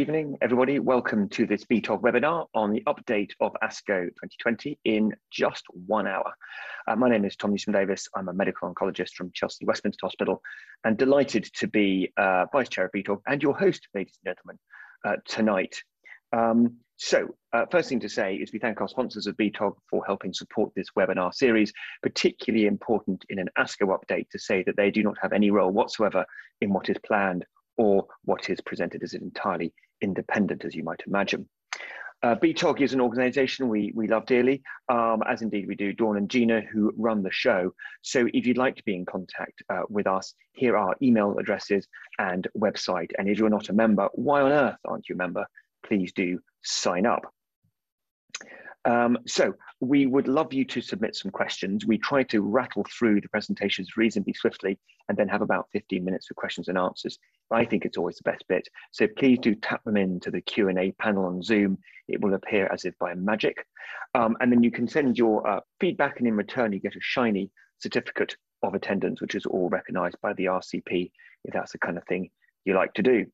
Good evening, everybody. Welcome to this BTOG webinar on the update of ASCO 2020 in just one hour. Uh, my name is Tom Newsom-Davis. I'm a medical oncologist from Chelsea Westminster Hospital and delighted to be uh, Vice Chair of BTOG and your host, ladies and gentlemen, uh, tonight. Um, so, uh, first thing to say is we thank our sponsors of BTOG for helping support this webinar series, particularly important in an ASCO update to say that they do not have any role whatsoever in what is planned or what is presented as entirely independent, as you might imagine. Uh, BTOG is an organization we, we love dearly, um, as indeed we do Dawn and Gina, who run the show. So if you'd like to be in contact uh, with us, here are email addresses and website. And if you're not a member, why on earth aren't you a member? Please do sign up. Um, so we would love you to submit some questions. We try to rattle through the presentations reasonably swiftly and then have about 15 minutes for questions and answers. I think it's always the best bit. So please do tap them into the Q&A panel on Zoom. It will appear as if by magic. Um, and then you can send your uh, feedback and in return you get a shiny certificate of attendance, which is all recognized by the RCP, if that's the kind of thing you like to do.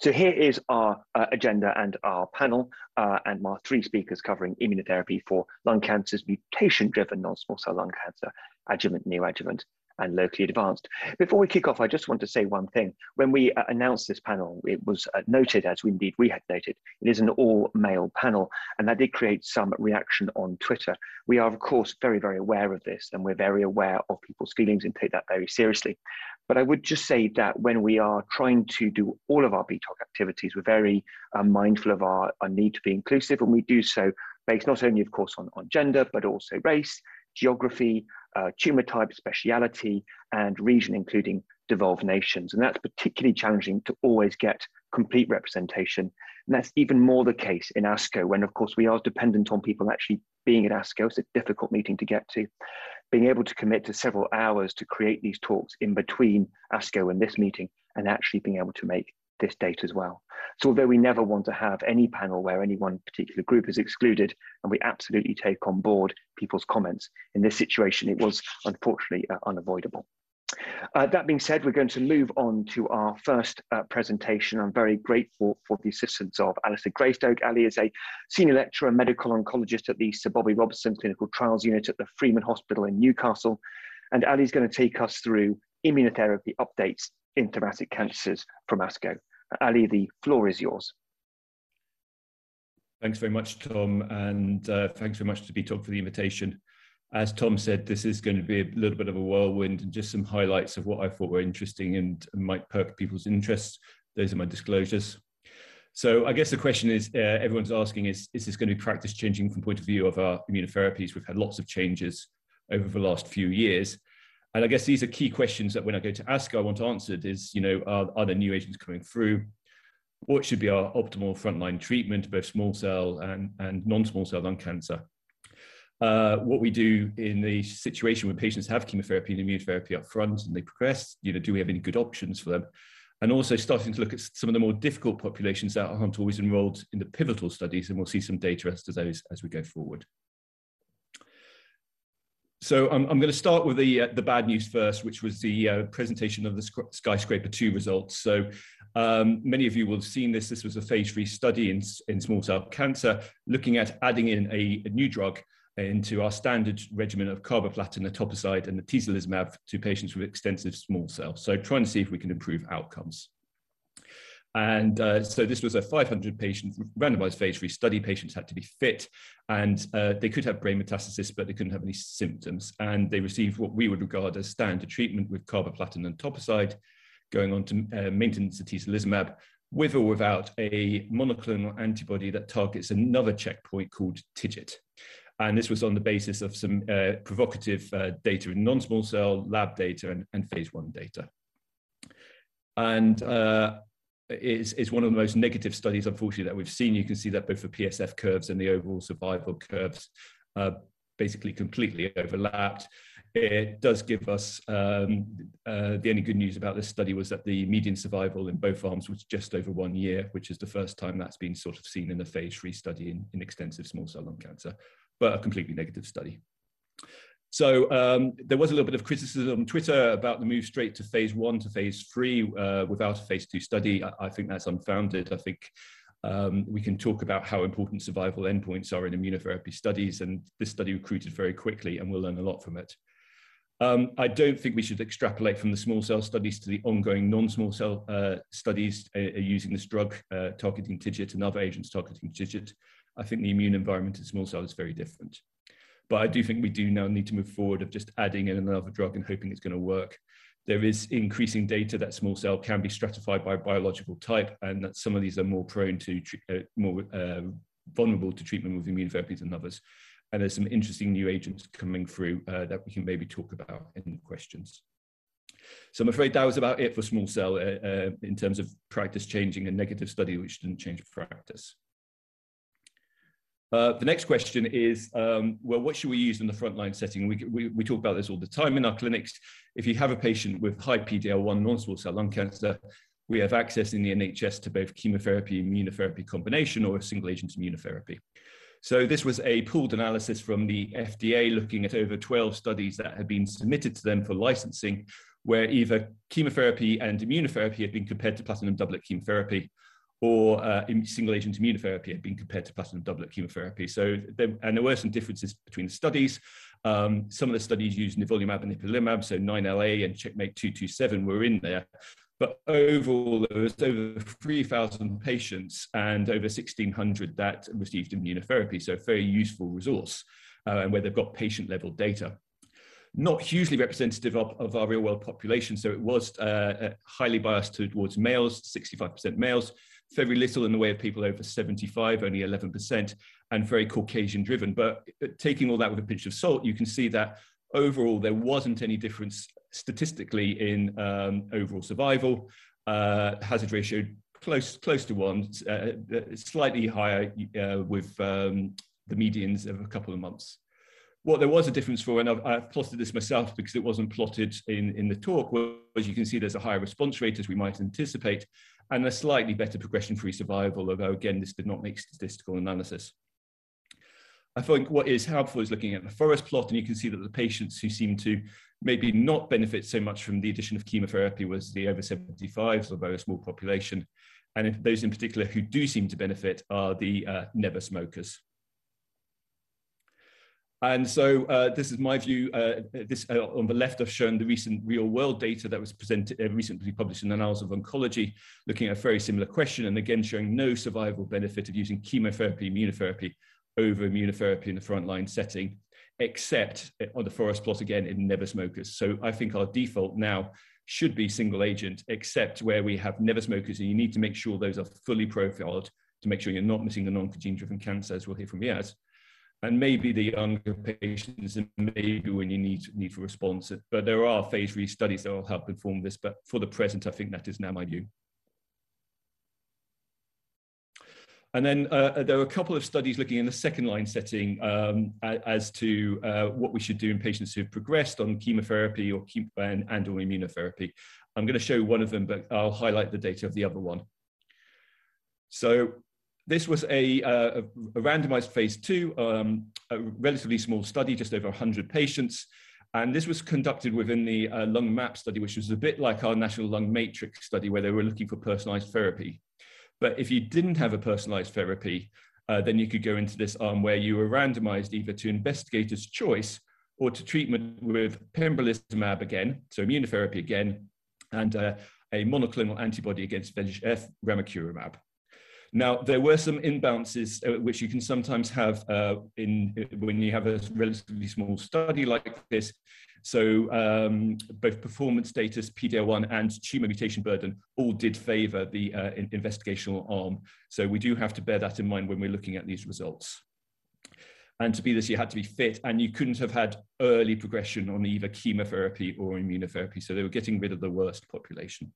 So here is our uh, agenda and our panel uh, and our three speakers covering immunotherapy for lung cancers, mutation-driven non-small cell lung cancer, adjuvant, neoadjuvant, and locally advanced. Before we kick off, I just want to say one thing. When we uh, announced this panel, it was uh, noted, as we, indeed we had noted, it is an all-male panel, and that did create some reaction on Twitter. We are, of course, very, very aware of this, and we're very aware of people's feelings and take that very seriously. But I would just say that when we are trying to do all of our BTOG activities, we're very uh, mindful of our, our need to be inclusive, and we do so based not only, of course, on, on gender, but also race, geography, uh, tumor type, speciality, and region, including devolved nations. And that's particularly challenging to always get complete representation. And that's even more the case in ASCO, when, of course, we are dependent on people actually being at ASCO. It's a difficult meeting to get to being able to commit to several hours to create these talks in between ASCO and this meeting, and actually being able to make this date as well. So although we never want to have any panel where any one particular group is excluded, and we absolutely take on board people's comments, in this situation it was unfortunately uh, unavoidable. Uh, that being said, we're going to move on to our first uh, presentation. I'm very grateful for the assistance of Alistair Greystoke. Ali is a senior lecturer and medical oncologist at the Sir Bobby Robson Clinical Trials Unit at the Freeman Hospital in Newcastle. And Ali is going to take us through immunotherapy updates in thoracic cancers from ASCO. Ali, the floor is yours. Thanks very much, Tom, and uh, thanks very much to BTOG for the invitation as Tom said, this is going to be a little bit of a whirlwind and just some highlights of what I thought were interesting and might perk people's interests. Those are my disclosures. So I guess the question is, uh, everyone's asking is, is this going to be practice changing from point of view of our immunotherapies? We've had lots of changes over the last few years. And I guess these are key questions that when I go to ASCO, I want answered is, you know, are, are there new agents coming through? What should be our optimal frontline treatment, both small cell and, and non-small cell lung cancer? Uh, what we do in the situation when patients have chemotherapy and immunotherapy up front and they progress, you know, do we have any good options for them? And also starting to look at some of the more difficult populations that aren't always enrolled in the pivotal studies, and we'll see some data as to those as we go forward. So I'm, I'm going to start with the, uh, the bad news first, which was the uh, presentation of the Skyscraper 2 results. So um, many of you will have seen this. This was a phase three study in, in small cell cancer, looking at adding in a, a new drug into our standard regimen of carboplatin, etoposide, and atezolizumab to patients with extensive small cell. So trying to see if we can improve outcomes. And uh, so this was a 500 patient randomized phase three study. Patients had to be fit and uh, they could have brain metastasis, but they couldn't have any symptoms. And they received what we would regard as standard treatment with carboplatin and etoposide, going on to uh, maintenance atezolizumab with or without a monoclonal antibody that targets another checkpoint called TIGIT. And this was on the basis of some uh, provocative uh, data in non-small cell, lab data, and, and phase one data. And uh, it's, it's one of the most negative studies, unfortunately, that we've seen. You can see that both the PSF curves and the overall survival curves basically completely overlapped. It does give us um, uh, the only good news about this study was that the median survival in both arms was just over one year, which is the first time that's been sort of seen in a phase three study in, in extensive small cell lung cancer but a completely negative study. So um, there was a little bit of criticism on Twitter about the move straight to phase one to phase three uh, without a phase two study. I, I, think that's unfounded. I think um, we can talk about how important survival endpoints are in immunotherapy studies, and this study recruited very quickly, and we'll learn a lot from it. Um, I don't think we should extrapolate from the small cell studies to the ongoing non-small cell uh, studies uh, uh using this drug uh, targeting TIGIT and other agents targeting TIGIT. I think the immune environment in small cell is very different. But I do think we do now need to move forward of just adding in another drug and hoping it's going to work. There is increasing data that small cell can be stratified by biological type, and that some of these are more prone to uh, more uh, vulnerable to treatment with immunotherapies than others. And there's some interesting new agents coming through uh, that we can maybe talk about in questions. So I'm afraid that was about it for small cell uh, uh, in terms of practice changing a negative study which didn't change practice. Uh, the next question is, um, well, what should we use in the frontline setting? We, we, we, talk about this all the time in our clinics. If you have a patient with high PD-L1 non-small cell lung cancer, we have access in the NHS to both chemotherapy, immunotherapy combination, or a single agent immunotherapy. So this was a pooled analysis from the FDA looking at over 12 studies that had been submitted to them for licensing, where either chemotherapy and immunotherapy had been compared to platinum doublet chemotherapy, or uh, single agent immunotherapy had been compared to platinum doublet chemotherapy. So, there, and there were some differences between the studies. Um, some of the studies used nivolumab and ipilimumab, so 9LA and Checkmate 227 were in there. But overall, there was over 3,000 patients and over 1,600 that received immunotherapy. So a very useful resource uh, and where they've got patient level data. Not hugely representative of, of our real world population. So it was uh, uh highly biased towards males, 65% males, very little in the way of people over 75, only 11%, and very Caucasian driven. But uh, taking all that with a pinch of salt, you can see that overall there wasn't any difference statistically in um, overall survival, uh, hazard ratio close close to one, uh, uh, slightly higher uh, with um, the medians of a couple of months. What there was a difference for, and I've, I've, plotted this myself because it wasn't plotted in, in the talk, was you can see there's a higher response rate as we might anticipate, and a slightly better progression-free survival, although again, this did not make statistical analysis. I think what is helpful is looking at the forest plot, and you can see that the patients who seem to maybe not benefit so much from the addition of chemotherapy was the over 75s, although a small population. And those in particular who do seem to benefit are the uh, never smokers. And so uh, this is my view. Uh, this uh, on the left, I've shown the recent real-world data that was presented uh, recently published in the Annals of Oncology, looking at a very similar question, and again showing no survival benefit of using chemotherapy, immunotherapy over immunotherapy in the frontline setting except on the forest plot again in never smokers. So I think our default now should be single agent, except where we have never smokers, and you need to make sure those are fully profiled to make sure you're not missing the non-gene driven cancer, as we'll hear from Yaz. And maybe the younger patients, and maybe when you need need for response. But there are phase three studies that will help inform this. But for the present, I think that is now my view. And then uh, there are a couple of studies looking in the second line setting um, as to uh, what we should do in patients who have progressed on chemotherapy or chem and, and or immunotherapy. I'm going to show one of them, but I'll highlight the data of the other one. So this was a, uh, a randomized phase two, um, a relatively small study, just over 100 patients. And this was conducted within the uh, lung map study, which was a bit like our national lung matrix study, where they were looking for personalized therapy. But if you didn't have a personalized therapy, uh, then you could go into this arm where you were randomized either to investigator's choice or to treatment with pembrolizumab again, so immunotherapy again, and uh, a monoclonal antibody against VEGF, ramucirumab. Now, there were some imbalances uh, which you can sometimes have uh, in when you have a relatively small study like this, so um, both performance status, PD-L1 and tumor mutation burden all did favor the uh, investigational arm. So we do have to bear that in mind when we're looking at these results. And to be this, you had to be fit and you couldn't have had early progression on either chemotherapy or immunotherapy. So they were getting rid of the worst population.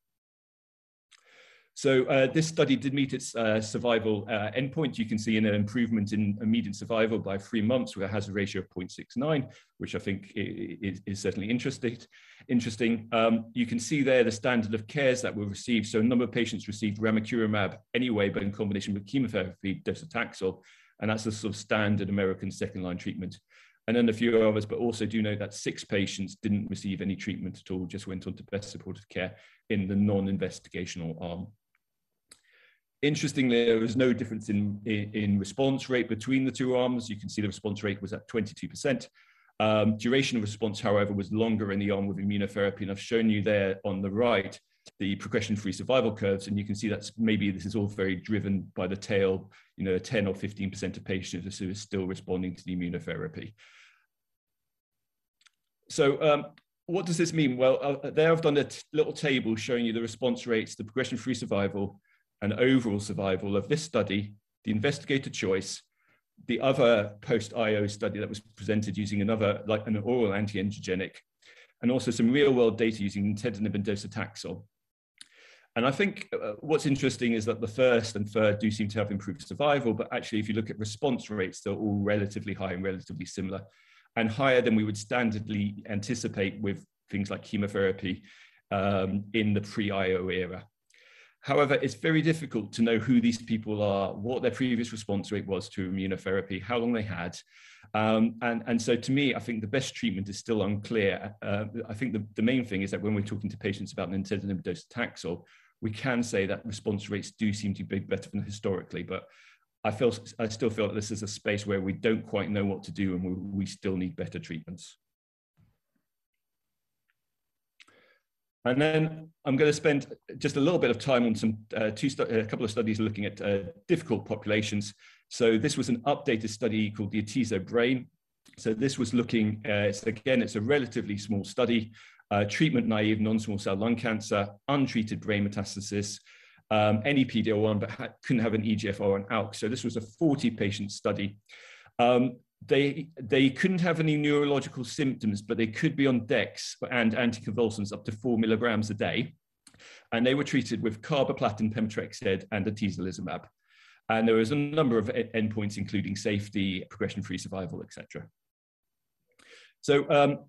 So uh, this study did meet its uh, survival uh, endpoint. You can see an improvement in median survival by three months with a hazard ratio of 0.69, which I think is, is certainly interesting. Um, you can see there the standard of cares that were received. So a number of patients received ramucirumab anyway, but in combination with chemotherapy, docetaxel, and that's the sort of standard American second-line treatment. and then a few others, but also do know that six patients didn't receive any treatment at all, just went on to best supportive care in the non-investigational arm. Interestingly, there was no difference in, in, in, response rate between the two arms. You can see the response rate was at 22%. Um, duration of response, however, was longer in the arm with immunotherapy, and I've shown you there on the right the progression-free survival curves, and you can see that's maybe this is all very driven by the tail, you know, 10 or 15% of patients who are still responding to the immunotherapy. So um, what does this mean? Well, uh, there I've done a little table showing you the response rates, the progression-free survival, and overall survival of this study, the investigator choice, the other post-IO study that was presented using another, like an oral anti-angiogenic, and also some real-world data using nintedanib and docetaxel. And I think uh, what's interesting is that the first and third do seem to have improved survival, but actually, if you look at response rates, they're all relatively high and relatively similar, and higher than we would standardly anticipate with things like chemotherapy um, in the pre-IO era. However, it's very difficult to know who these people are, what their previous response rate was to immunotherapy, how long they had. Um, and, and so to me, I think the best treatment is still unclear. Uh, I think the, the main thing is that when we're talking to patients about nintedanib docetaxel, we can say that response rates do seem to be better than historically, but I feel I still feel that this is a space where we don't quite know what to do and we, we still need better treatments. And then I'm going to spend just a little bit of time on some uh, two a couple of studies looking at uh, difficult populations. So this was an updated study called the Atezo Brain. So this was looking, uh, it's, again, it's a relatively small study, uh, treatment naive non-small cell lung cancer, untreated brain metastasis, um, any PD-L1, but ha couldn't have an EGFR or an ALK. So this was a 40 patient study. Um, they, they couldn't have any neurological symptoms, but they could be on DEX and anticonvulsants up to four milligrams a day. And they were treated with carboplatin, pemetrexed, and atezolizumab. And there was a number of endpoints, including safety, progression-free survival, etc. So um,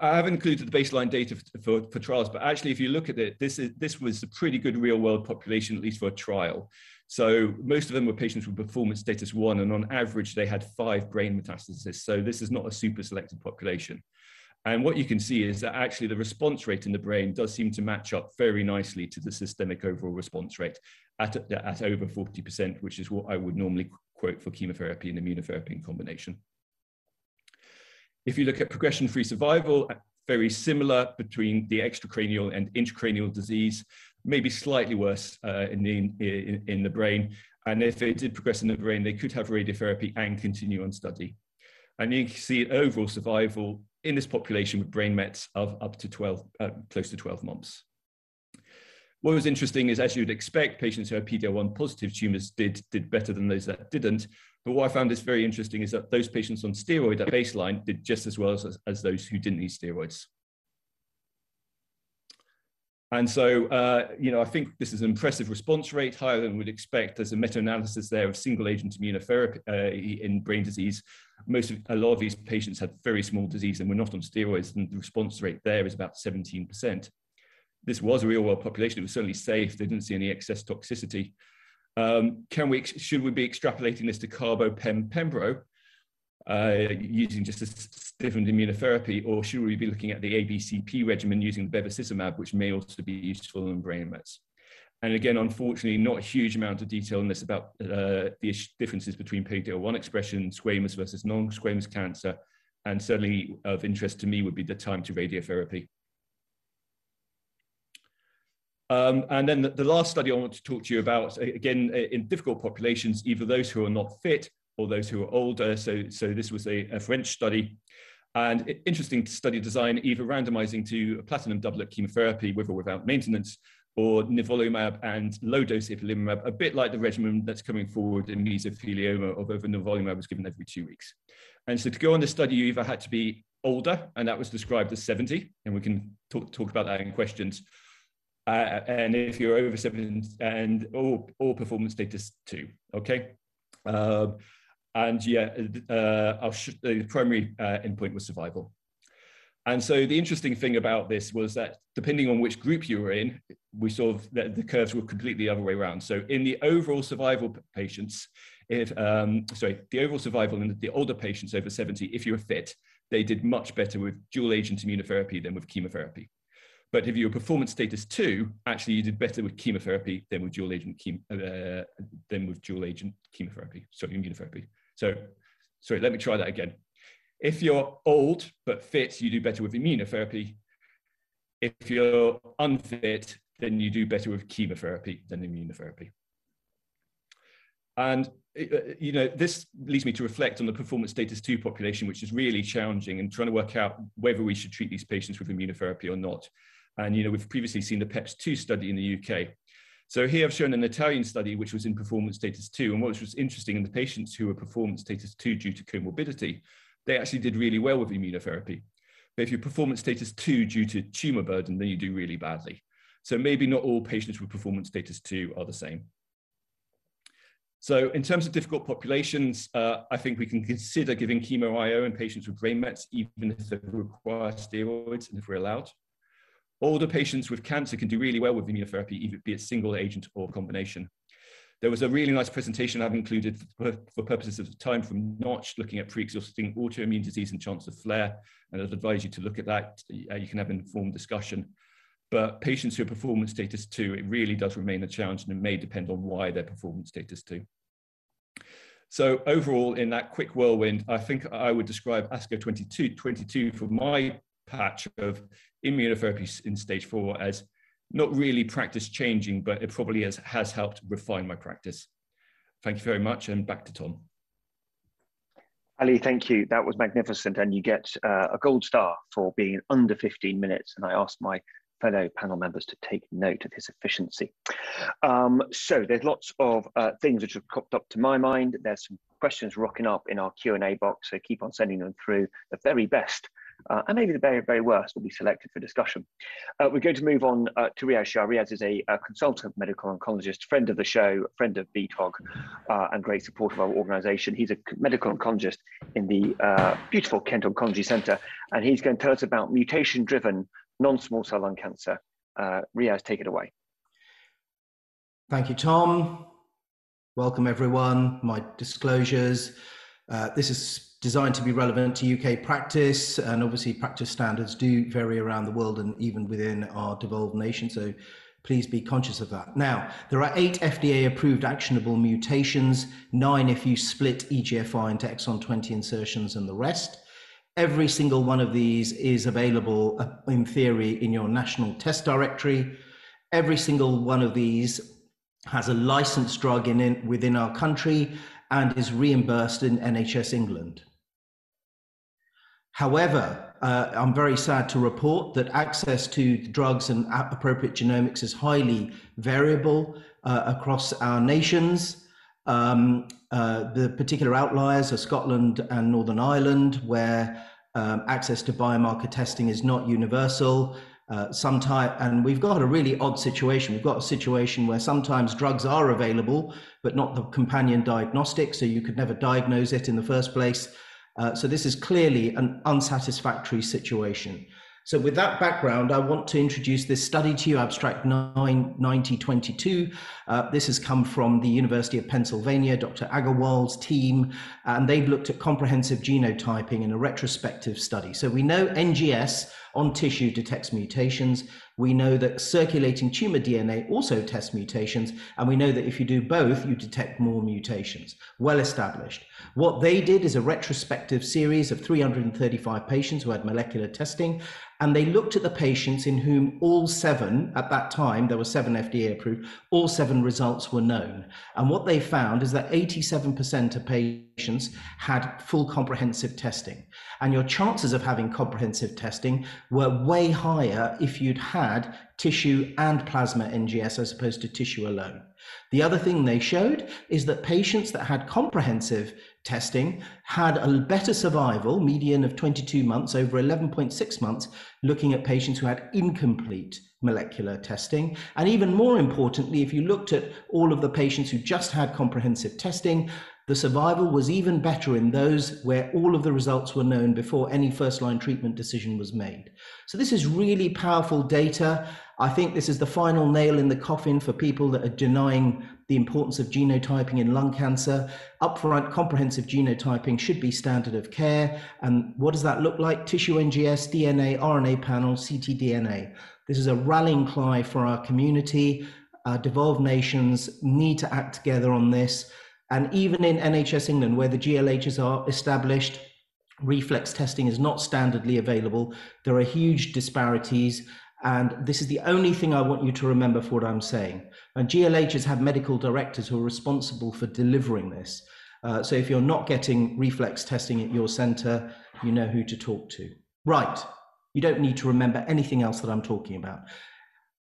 I have included the baseline data for, for, trials, but actually, if you look at it, this is this was a pretty good real world population, at least for a trial. So most of them were patients with performance status one, and on average, they had five brain metastases. So this is not a super selected population. And what you can see is that actually the response rate in the brain does seem to match up very nicely to the systemic overall response rate at, at over 40%, which is what I would normally quote for chemotherapy and immunotherapy in combination. If you look at progression-free survival, very similar between the extracranial and intracranial disease, maybe slightly worse uh, in, the, in, in the brain. And if it did progress in the brain, they could have radiotherapy and continue on study. And you can see overall survival in this population with brain mets of up to 12, uh, close to 12 months. What was interesting is, as you'd expect, patients who had PD-L1 positive tumors did, did better than those that didn't. But what I found is very interesting is that those patients on steroid at baseline did just as well as, as those who didn't need steroids. And so, uh, you know, I think this is an impressive response rate, higher than we'd expect. There's a meta-analysis there of single-agent immunotherapy uh, in brain disease. Most of, a lot of these patients had very small disease and were not on steroids, and the response rate there is about 17%. This was a real-world population. It was certainly safe. They didn't see any excess toxicity. Um, can we, should we be extrapolating this to carbo pem pembro? Uh, using just a different immunotherapy, or should we be looking at the ABCP regimen using bevacizumab, which may also be useful in brain mets? And again, unfortunately, not a huge amount of detail on this about uh, the differences between PD-L1 expression, squamous versus non-squamous cancer, and certainly of interest to me would be the time to radiotherapy. Um, and then the, the, last study I want to talk to you about, again, in difficult populations, either those who are not fit or those who are older. So, so this was a, a French study. And interesting study design, either randomizing to platinum doublet chemotherapy with or without maintenance, or nivolumab and low dose ipilimumab, a bit like the regimen that's coming forward in mesothelioma, although the nivolumab was given every two weeks. And so to go on the study, you either had to be older, and that was described as 70, and we can talk, talk about that in questions. Uh, and if you're over 70, and or, or performance status two, okay? Uh, and yeah, uh, the primary uh, endpoint was survival. And so the interesting thing about this was that depending on which group you were in, we saw that the curves were completely the other way around. So in the overall survival patients, if, um, sorry, the overall survival in the older patients over 70, if you were fit, they did much better with dual agent immunotherapy than with chemotherapy. But if you were performance status two, actually you did better with chemotherapy than with dual agent uh, than with dual agent chemotherapy, sorry, immunotherapy. So, sorry, let me try that again. If you're old but fit, you do better with immunotherapy. If you're unfit, then you do better with chemotherapy than immunotherapy. And uh, you know, this leads me to reflect on the performance status two population, which is really challenging and trying to work out whether we should treat these patients with immunotherapy or not. And you know, we've previously seen the PEPS2 study in the UK. So here I've shown an Italian study which was in performance status two. And what was interesting in the patients who were performance status two due to comorbidity, they actually did really well with immunotherapy. But if you're performance status two due to tumor burden, then you do really badly. So maybe not all patients with performance status two are the same. So in terms of difficult populations, uh, I think we can consider giving chemo IO in patients with brain mets, even if they require steroids and if we're allowed. Older patients with cancer can do really well with immunotherapy, even be it single agent or combination. There was a really nice presentation I've included for, for purposes of time from Notch, looking at pre-existing autoimmune disease and chance of flare, and I'd advise you to look at that. Uh, you can have an informed discussion. But patients who are performance status two, it really does remain a challenge and it may depend on why they're performance status two. So overall, in that quick whirlwind, I think I would describe ASCO 22, 22 for my patch of immunotherapy in stage four as not really practice changing, but it probably has, has helped refine my practice. Thank you very much, and back to Tom. Ali, thank you. That was magnificent, and you get uh, a gold star for being under 15 minutes. And I asked my fellow panel members to take note of his efficiency. Um, so there's lots of uh, things which have cropped up to my mind. There's some questions rocking up in our Q&A box, so keep on sending them through. The very best uh, and maybe the very, very worst will be selected for discussion. Uh, we're going to move on uh, to Riaz Shah. Riaz is a, a, consultant medical oncologist, friend of the show, friend of BTOG, uh, and great support of our organisation. He's a medical oncologist in the uh, beautiful Kent Oncology Centre, and he's going to tell us about mutation-driven non-small cell lung cancer. Uh, Riaz, take it away. Thank you, Tom. Welcome, everyone. My disclosures. This is designed to be relevant to UK practice, and obviously, practice standards do vary around the world and even within our devolved nation. So, please be conscious of that. Now, there are eight FDA approved actionable mutations, nine if you split EGFR into exon 20 insertions, and the rest. Every single one of these is available uh, in theory in your national test directory. Every single one of these has a licensed drug in, in within our country and is reimbursed in NHS England. However, uh, I'm very sad to report that access to drugs and appropriate genomics is highly variable uh, across our nations. Um, uh, the particular outliers are Scotland and Northern Ireland, where um, access to biomarker testing is not universal. Uh, sometimes, and we've got a really odd situation. We've got a situation where sometimes drugs are available, but not the companion diagnostic, so you could never diagnose it in the first place. Uh, so this is clearly an unsatisfactory situation. So with that background, I want to introduce this study to you, Abstract 99022. Uh, this has come from the University of Pennsylvania, Dr. Aggarwal's team, and they've looked at comprehensive genotyping in a retrospective study. So we know NGS on tissue detects mutations. We know that circulating tumor DNA also tests mutations. And we know that if you do both, you detect more mutations. Well established. What they did is a retrospective series of 335 patients who had molecular testing. And they looked at the patients in whom all seven, at that time, there were seven FDA approved, all seven results were known. And what they found is that 87% of patients had full comprehensive testing. And your chances of having comprehensive testing were way higher if you'd had tissue and plasma NGS as opposed to tissue alone. The other thing they showed is that patients that had comprehensive testing had a better survival, median of 22 months over 11.6 months, looking at patients who had incomplete molecular testing. And even more importantly, if you looked at all of the patients who just had comprehensive testing, The survival was even better in those where all of the results were known before any first line treatment decision was made. So this is really powerful data. I think this is the final nail in the coffin for people that are denying the importance of genotyping in lung cancer. Upfront comprehensive genotyping should be standard of care. And what does that look like? Tissue NGS, DNA, RNA panel, ctDNA. This is a rallying cry for our community. Devolved nations need to act together on this. And even in NHS England, where the GLHs are established, reflex testing is not standardly available. There are huge disparities. And this is the only thing I want you to remember for what I'm saying. And GLHs have medical directors who are responsible for delivering this. Uh, so if you're not getting reflex testing at your center, you know who to talk to. Right. You don't need to remember anything else that I'm talking about.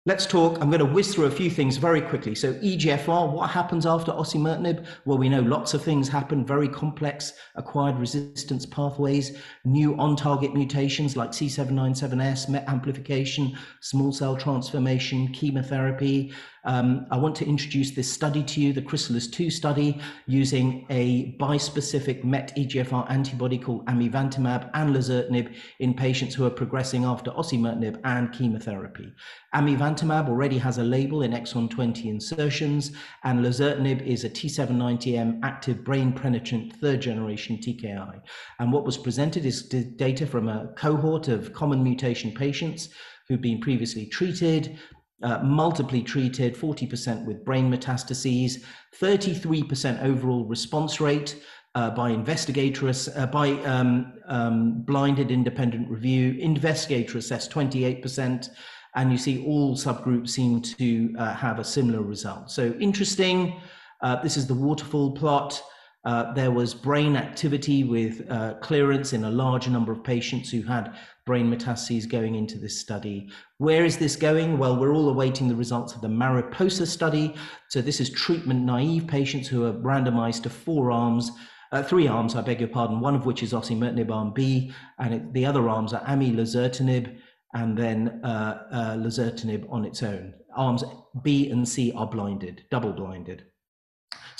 Let's talk. I'm going to whiz through a few things very quickly. So, EGFR, what happens after osimertinib? Well, we know lots of things happen, very complex acquired resistance pathways, new on target mutations like C797S, MET amplification, small cell transformation, chemotherapy, um, I want to introduce this study to you, the Chrysalis 2 study, using a bispecific MET EGFR antibody called amivantamab and lazertinib in patients who are progressing after osimertinib and chemotherapy. Amivantamab already has a label in exon 20 insertions, and lazertinib is a T790M active brain penetrant third generation TKI. And what was presented is data from a cohort of common mutation patients who've been previously treated, uh, multiply treated, 40% with brain metastases, 33% overall response rate uh, by investigator uh, by um, um, blinded independent review, investigator assessed 28%, and you see all subgroups seem to uh, have a similar result. So interesting. Uh, this is the waterfall plot. Uh, there was brain activity with uh, clearance in a large number of patients who had brain metastases going into this study. Where is this going? Well, we're all awaiting the results of the Mariposa study. So this is treatment naive patients who are randomized to four arms, uh, three arms, I beg your pardon, one of which is osimertinib arm B, and it, the other arms are ami lazertinib and then uh, uh, lazertinib on its own. Arms B and C are blinded, double blinded.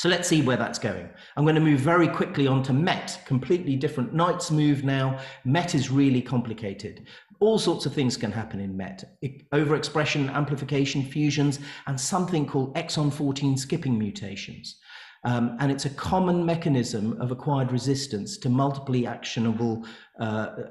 So let's see where that's going. I'm going to move very quickly on to MET, completely different. Knight's move now. MET is really complicated. All sorts of things can happen in MET overexpression, amplification, fusions, and something called exon 14 skipping mutations. Um, and it's a common mechanism of acquired resistance to multiply actionable uh,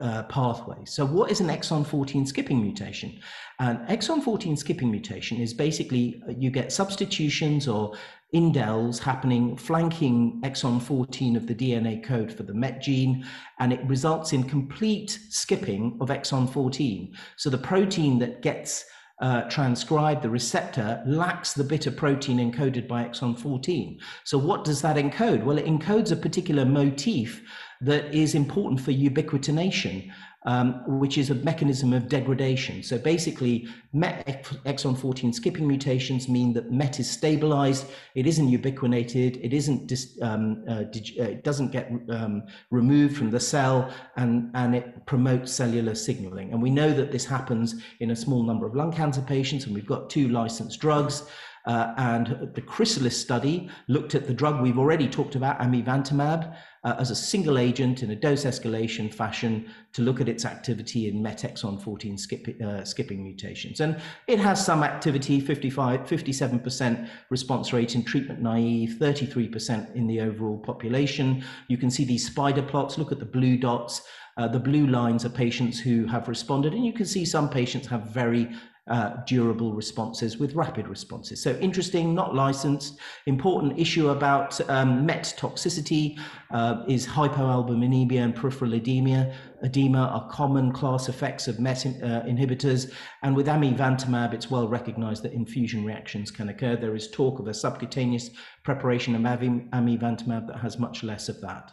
uh, pathways. So, what is an exon 14 skipping mutation? An exon 14 skipping mutation is basically uh, you get substitutions or indels happening flanking exon 14 of the DNA code for the MET gene, and it results in complete skipping of exon 14. So, the protein that gets uh, transcribed, the receptor lacks the bit of protein encoded by exon 14. So, what does that encode? Well, it encodes a particular motif that is important for ubiquitination um, which is a mechanism of degradation. So basically, MET exon 14 skipping mutations mean that MET is stabilized, it isn't ubiquinated, it isn't dis, um, uh, dig, uh, it doesn't get um, removed from the cell, and, and it promotes cellular signaling. And we know that this happens in a small number of lung cancer patients, and we've got two licensed drugs. Uh, and the Chrysalis study looked at the drug we've already talked about, amivantamab, uh, as a single agent in a dose escalation fashion to look at its activity in MET exon 14 skip, uh, skipping mutations. And it has some activity, 55, 57% response rate in treatment naive, 33% in the overall population. You can see these spider plots, look at the blue dots. Uh, the blue lines are patients who have responded, and you can see some patients have very uh, durable responses with rapid responses. So interesting, not licensed. Important issue about um, MET toxicity uh, is hypoalbuminemia and peripheral edema. Edema are common class effects of MET uh, inhibitors. And with amivantamab, it's well recognized that infusion reactions can occur. There is talk of a subcutaneous preparation of amivantamab that has much less of that.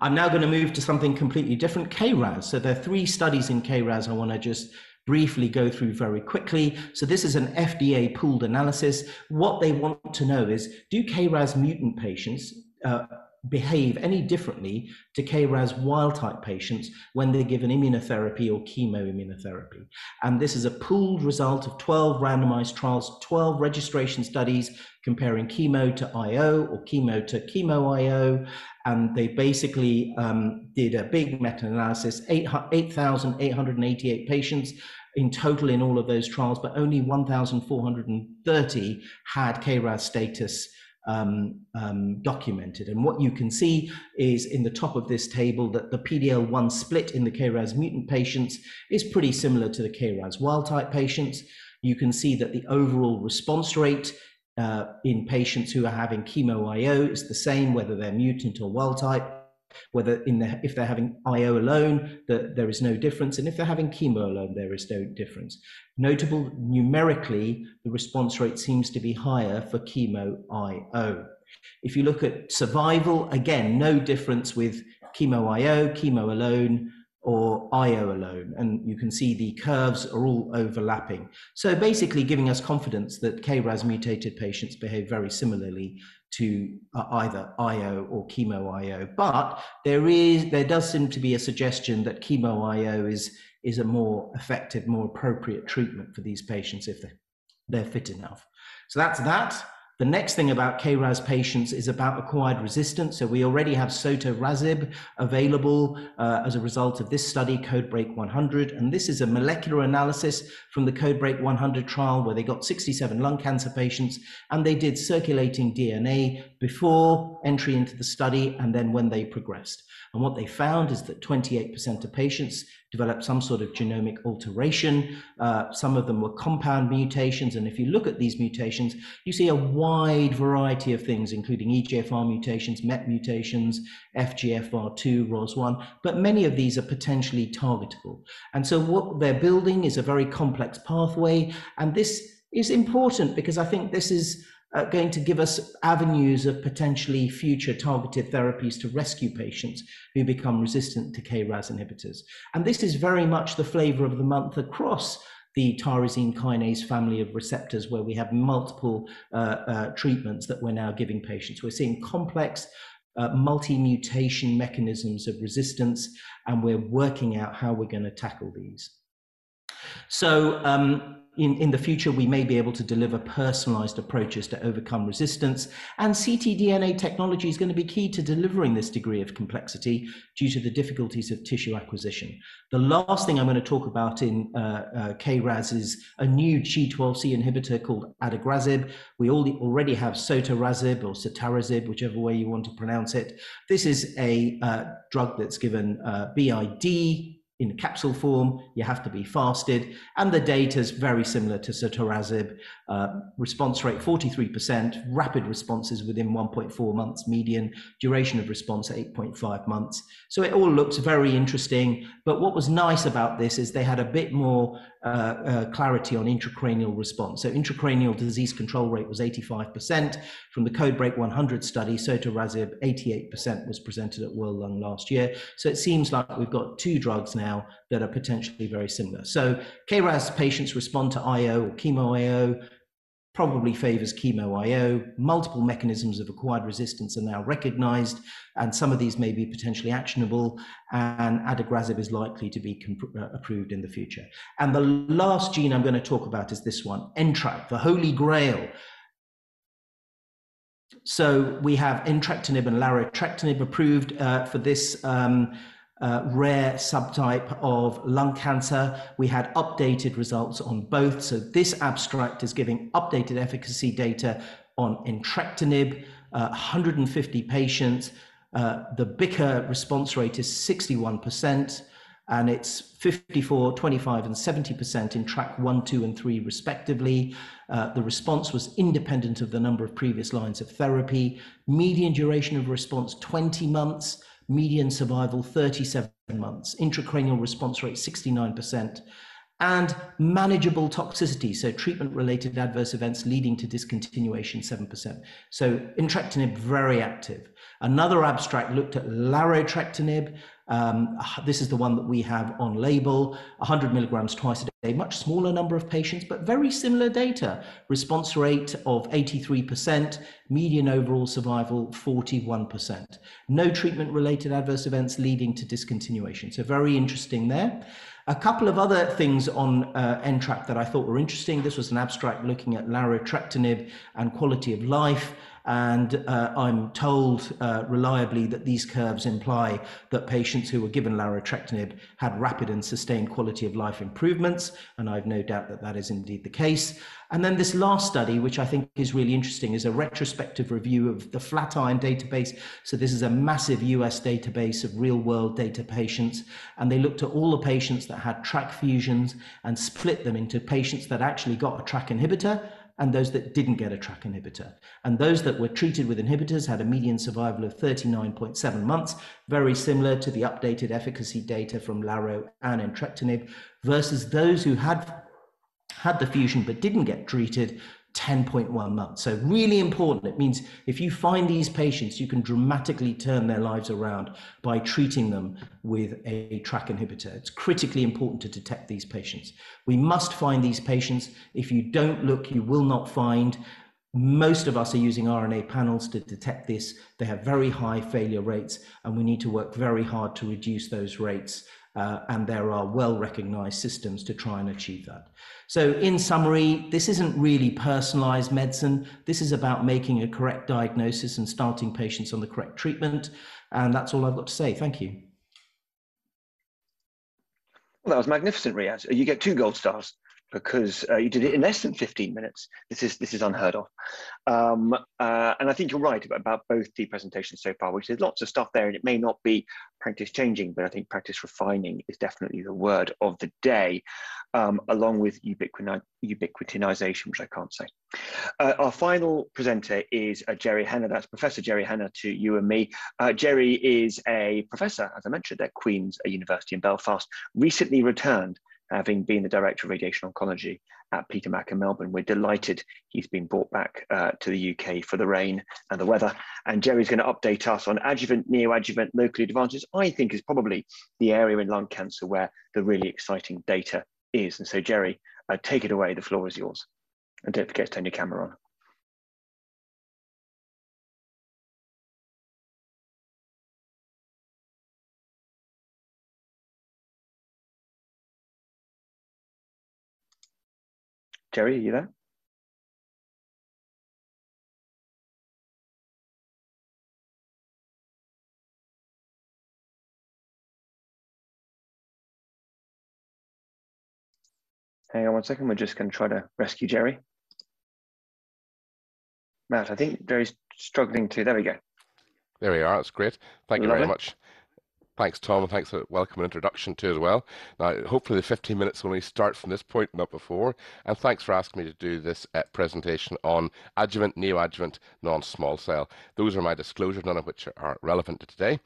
I'm now going to move to something completely different, KRAS. So there are three studies in KRAS I want to just briefly go through very quickly. So this is an FDA pooled analysis. What they want to know is, do KRAS mutant patients uh, behave any differently to KRAS wild type patients when they're given immunotherapy or chemoimmunotherapy. And this is a pooled result of 12 randomized trials, 12 registration studies comparing chemo to IO or chemo to chemo IO. And they basically um, did a big meta analysis 8,888 8, patients in total in all of those trials, but only 1,430 had KRAS status um, um, documented. And what you can see is in the top of this table that the PDL1 split in the KRAS mutant patients is pretty similar to the KRAS wild type patients. You can see that the overall response rate uh, in patients who are having chemo IO is the same, whether they're mutant or wild type whether in the, if they're having IO alone, that there is no difference, and if they're having chemo alone, there is no difference. Notable numerically, the response rate seems to be higher for chemo IO. If you look at survival, again, no difference with chemo IO, chemo alone, or IO alone. And you can see the curves are all overlapping. So basically giving us confidence that KRAS mutated patients behave very similarly to uh, either IO or chemo IO. But there is there does seem to be a suggestion that chemo IO is is a more effective, more appropriate treatment for these patients if they're, they're fit enough. So that's that. The next thing about KRAS patients is about acquired resistance. So we already have sotorasib available uh, as a result of this study, CodeBreak 100. And this is a molecular analysis from the CodeBreak 100 trial where they got 67 lung cancer patients and they did circulating DNA before entry into the study and then when they progressed. And what they found is that 28% of patients developed some sort of genomic alteration. Uh, some of them were compound mutations. And if you look at these mutations, you see a variety of things, including EGFR mutations, MET mutations, FGFR2, ROS1, but many of these are potentially targetable. And so what they're building is a very complex pathway. And this is important because I think this is uh, going to give us avenues of potentially future targeted therapies to rescue patients who become resistant to KRAS inhibitors. And this is very much the flavor of the month across the tyrosine kinase family of receptors, where we have multiple uh, uh, treatments that we're now giving patients. We're seeing complex uh, multi-mutation mechanisms of resistance, and we're working out how we're going to tackle these. So um, in, in the future, we may be able to deliver personalized approaches to overcome resistance. And ctDNA technology is going to be key to delivering this degree of complexity due to the difficulties of tissue acquisition. The last thing I'm going to talk about in uh, uh, KRAS is a new G12C inhibitor called adagrasib. We already have sotorasib or sotarazib, whichever way you want to pronounce it. This is a uh, drug that's given uh, BID in capsule form, you have to be fasted, and the data is very similar to sotorasib. Uh, response rate 43%, rapid responses within 1.4 months, median duration of response 8.5 months. So it all looks very interesting. But what was nice about this is they had a bit more Uh, uh, clarity on intracranial response. So intracranial disease control rate was 85%. From the CodeBreak 100 study, sotorasib 88% was presented at World Lung last year. So it seems like we've got two drugs now that are potentially very similar. So KRAS patients respond to IO or chemo IO probably favors chemo IO. Multiple mechanisms of acquired resistance are now recognized, and some of these may be potentially actionable, and adagrasib is likely to be uh, approved in the future. And the last gene I'm going to talk about is this one, NTRK, the holy grail. So we have entrectinib and larotrectinib approved uh, for this um, uh, rare subtype of lung cancer. We had updated results on both. So this abstract is giving updated efficacy data on entrectinib, uh, 150 patients. Uh, the BICR response rate is 61%, and it's 54, 25, and 70% NTRK one, two, and three, respectively. Uh, the response was independent of the number of previous lines of therapy. Median duration of response 20 months median survival 37 months, intracranial response rate 69%, and manageable toxicity, so treatment related adverse events leading to discontinuation 7%. So entrectinib very active. Another abstract looked at larotrectinib, Um, this is the one that we have on label, 100 milligrams twice a day, much smaller number of patients, but very similar data. Response rate of 83%, median overall survival 41%. No treatment related adverse events leading to discontinuation. So very interesting there. A couple of other things on uh, NTRK that I thought were interesting. This was an abstract looking at larotrectinib and quality of life. And uh, I'm told uh, reliably that these curves imply that patients who were given larotrectinib had rapid and sustained quality of life improvements. And I've no doubt that that is indeed the case. And then this last study, which I think is really interesting, is a retrospective review of the Flatiron database. So this is a massive US database of real world data patients. And they looked at all the patients that had TRK fusions and split them into patients that actually got a TRK inhibitor and those that didn't get a TRK inhibitor. And those that were treated with inhibitors had a median survival of 39.7 months, very similar to the updated efficacy data from Laro and entrectinib, versus those who had had the fusion but didn't get treated 10.1 months. So, really important. It means if you find these patients, you can dramatically turn their lives around by treating them with a TRK inhibitor. It's critically important to detect these patients. We must find these patients. If you don't look, you will not find. Most of us are using RNA panels to detect this. They have very high failure rates, and we need to work very hard to reduce those rates. Uh, and there are well recognized systems to try and achieve that. So, in summary, this isn't really personalized medicine. This is about making a correct diagnosis and starting patients on the correct treatment. And that's all I've got to say. Thank you. Well, that was magnificent, Riaz. You get two gold stars because uh, you did it in less than 15 minutes. This is this is unheard of. Um, uh, and I think you're right about, about both the presentations so far, which there's lots of stuff there, and it may not be practice changing, but I think practice refining is definitely the word of the day, um, along with ubiquitinization, which I can't say. Uh, our final presenter is uh, Gerry Hanna. That's Professor Gerry Hanna to you and me. Uh, Gerry is a professor, as I mentioned, at Queen's University in Belfast, recently returned having been the director of radiation oncology at Peter Mac in Melbourne. We're delighted he's been brought back uh, to the UK for the rain and the weather. And Gerry's going to update us on adjuvant, neoadjuvant, locally advantage. I think is probably the area in lung cancer where the really exciting data is. And so, Gerry, uh, take it away. The floor is yours. And don't forget to turn your camera on. Gerry, are you there? Hang on one second, we're just going to try to rescue Gerry. Matt, I think Gerry's struggling to, there we go. There we are, that's great. Thank Lovely. you very much. Thanks, Tom, and thanks for welcome introduction too as well. Now, hopefully the 15 minutes will only start from this point, not before. And thanks for asking me to do this uh, presentation on adjuvant, neoadjuvant, non-small cell. Those are my disclosures, none of which are relevant to today.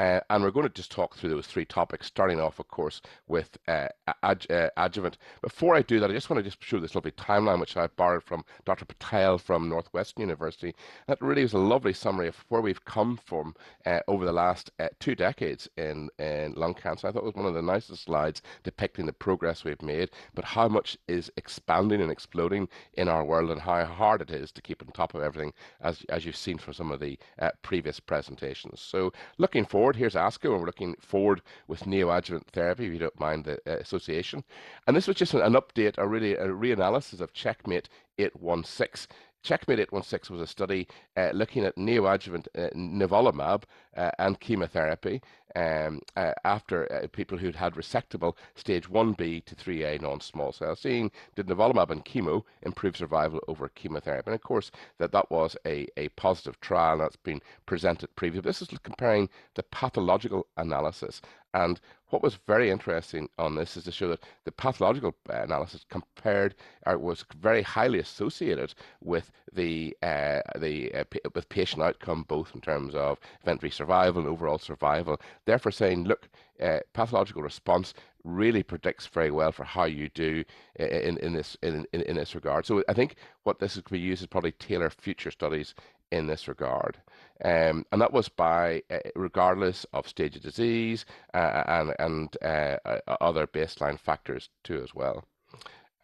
Uh, and we're going to just talk through those three topics, starting off, of course, with uh, uh, adjuvant. Before I do that, I just want to just show this lovely timeline, which I borrowed from Dr. Patel from Northwestern University. That really is a lovely summary of where we've come from uh, over the last uh, two decades in, in lung cancer. I thought it was one of the nicest slides depicting the progress we've made, but how much is expanding and exploding in our world and how hard it is to keep on top of everything, as, as you've seen from some of the uh, previous presentations. So looking forward, Here's ASCO, and we're looking forward with neoadjuvant therapy, if you don't mind the uh, association. And this was just an, an update, a really a reanalysis of Checkmate 816. Checkmate 816 was a study uh, looking at neoadjuvant uh, nivolumab uh, and chemotherapy um, uh, after uh, people who'd had resectable stage 1B to 3A non-small cell, seeing did nivolumab and chemo improve survival over chemotherapy. And of course, that that was a, a positive trial that's been presented previously. This is comparing the pathological analysis and what was very interesting on this is to show that the pathological analysis compared or was very highly associated with the uh, the uh, with patient outcome, both in terms of event-free survival and overall survival, therefore saying, look, uh, pathological response really predicts very well for how you do in, in this in, in, in this regard. So I think what this to be used is probably tailor future studies in this regard. Um, and that was by, uh, regardless of stage of disease uh, and, and uh, other baseline factors too as well.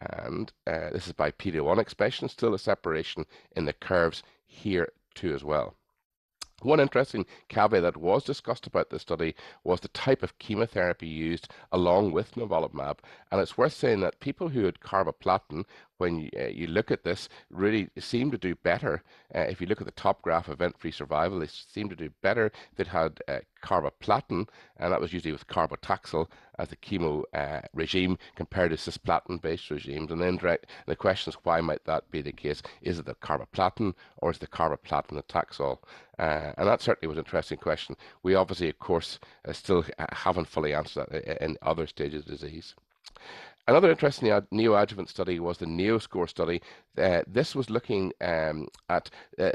And uh, this is by PD-1 expression, still a separation in the curves here too as well. One interesting caveat that was discussed about this study was the type of chemotherapy used along with nivolumab. And it's worth saying that people who had carboplatin when you, uh, you look at this, really seem to do better. Uh, if you look at the top graph, event-free survival, they seem to do better. That had uh, carboplatin, and that was usually with carbotaxol as the chemo uh, regime compared to cisplatin-based regimes. And then the question is, why might that be the case? Is it the carboplatin or is the carboplatin the taxol? Uh, and that certainly was an interesting question. We obviously, of course, uh, still haven't fully answered that in other stages of disease. Another interesting neoadjuvant study was the NeoSCORE study. Uh, this was looking um, at uh,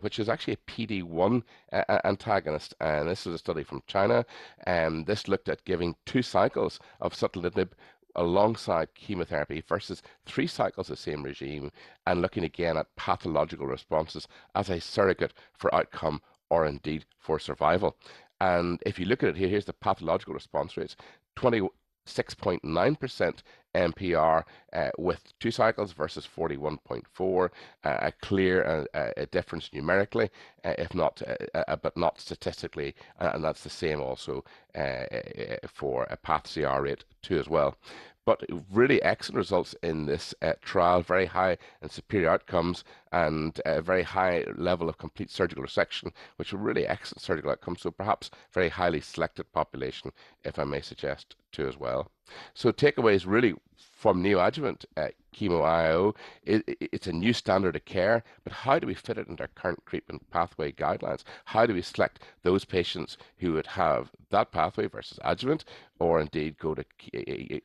which is actually a PD-1 uh, antagonist, and this is a study from China. And um, this looked at giving two cycles of sintilimab alongside chemotherapy versus three cycles of the same regime, and looking again at pathological responses as a surrogate for outcome or indeed for survival. And if you look at it here, here's the pathological response rates. 20, 6.9% MPR uh, with two cycles versus 41.4, uh, a clear uh, a difference numerically, uh, if not, uh, uh, but not statistically, and that's the same also for a path CR rate too as well but really excellent results in this uh, trial, very high and superior outcomes, and a very high level of complete surgical resection, which were really excellent surgical outcomes. So perhaps very highly selected population, if I may suggest as well. So takeaways really from neoadjuvant uh, chemo IO, it, it's a new standard of care, but how do we fit it into our current treatment pathway guidelines? How do we select those patients who would have that pathway versus adjuvant, or indeed go to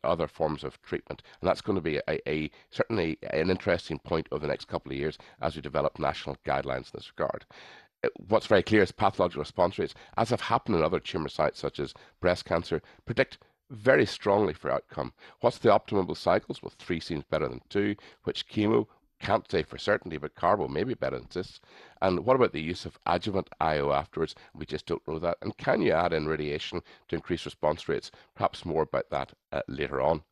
other forms of treatment? And that's going to be a, a certainly an interesting point over the next couple of years as we develop national guidelines in this regard uh, what's very clear is pathological response rates, as have happened in other tumor sites such as breast cancer, predict very strongly for outcome. What's the optimal cycles? Well, three seems better than two. Which chemo? Can't say for certainty, but carbo may be better than cis. And what about the use of adjuvant IO afterwards? We just don't know that. And can you add in radiation to increase response rates? Perhaps more about that uh, later on.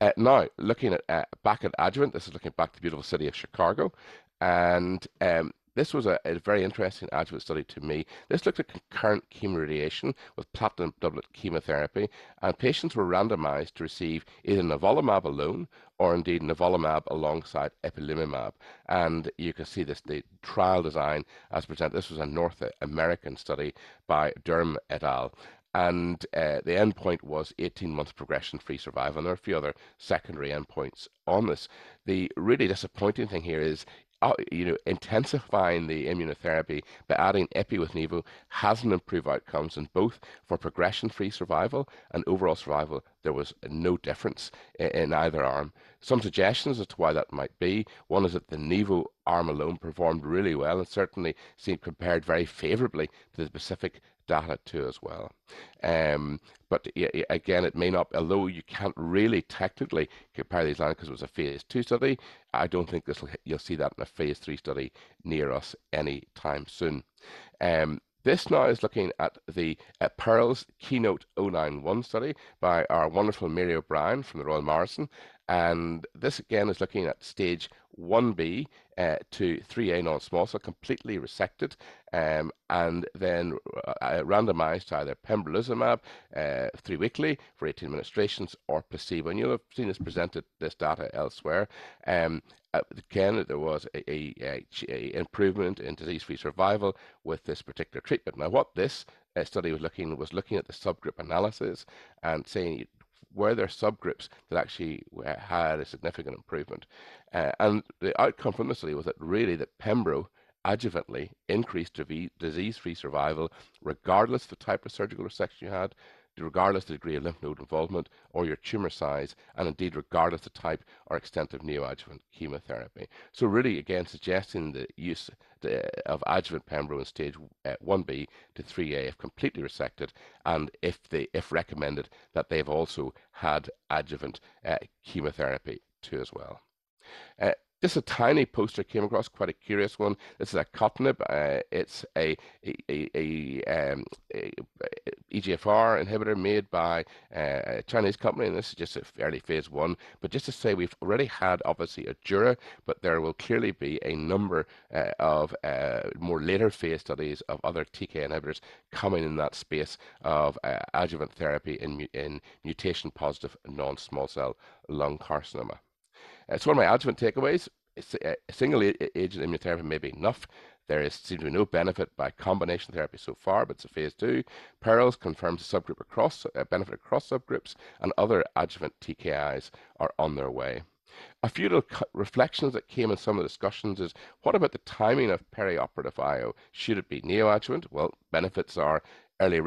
Uh, now, looking at uh, back at adjuvant, this is looking back to the beautiful city of Chicago, and um, this was a, a, very interesting adjuvant study to me. This looked at concurrent chemoradiation with platinum doublet chemotherapy, and patients were randomized to receive either nivolumab alone or indeed nivolumab alongside ipilimumab. And you can see this, the trial design as presented. This was a North American study by Durm et al and uh, the endpoint was 18 months progression-free survival. And there are a few other secondary endpoints on this. The really disappointing thing here is Uh, you know, intensifying the immunotherapy by adding ipi with nivo hasn't improved outcomes and both for progression-free survival and overall survival. There was no difference in, in, either arm. Some suggestions as to why that might be. One is that the nivo arm alone performed really well and certainly seemed compared very favorably to the PACIFIC data too as well. Um, but again, it may not, although you can't really technically compare these lines because it was a phase two study, I don't think this you'll see that in a phase three study near us anytime soon. Um, this now is looking at the uh, PEARLS Keynote 091 study by our wonderful Mary O'Brien from the Royal Marsden. And this again is looking at stage 1B uh, to 3A non-small cell, completely resected, um, and then uh, uh, randomized to either pembrolizumab uh, three weekly for 18 administrations or placebo. And you'll have seen this presented, this data elsewhere. Um, uh, again, there was a, a, a improvement in disease-free survival with this particular treatment. Now, what this uh, study was looking was looking at the subgroup analysis and saying were there subgroups that actually had a significant improvement? Uh, and the outcome from the study was that really that Pembro adjuvantly increased disease-free survival regardless of the type of surgical resection you had, regardless of the degree of lymph node involvement or your tumour size, and indeed regardless of type or extent of neoadjuvant chemotherapy. So really, again, suggesting the use of adjuvant pembro in stage 1B uh, to 3A if completely resected, and if they, if recommended, that they've also had adjuvant uh, chemotherapy too as well. Uh, just a tiny poster came across, quite a curious one. This is icotinib. Uh, it's a, a, a, a, um, a, EGFR inhibitor made by uh, a Chinese company, and this is just a early phase one. But just to say, we've already had obviously ADAURA, but there will clearly be a number uh, of uh, more later phase studies of other TK inhibitors coming in that space of uh, adjuvant therapy in, in mutation positive non-small cell lung carcinoma. It's one of my adjuvant takeaways. A single agent immunotherapy may be enough. There is seems to be no benefit by combination therapy so far, but it's a phase two. Pearls confirms a subgroup across uh, benefit across subgroups, and other adjuvant TKIs are on their way. A few little reflections that came in some of the discussions is what about the timing of perioperative IO? Should it be neoadjuvant? Well, benefits are early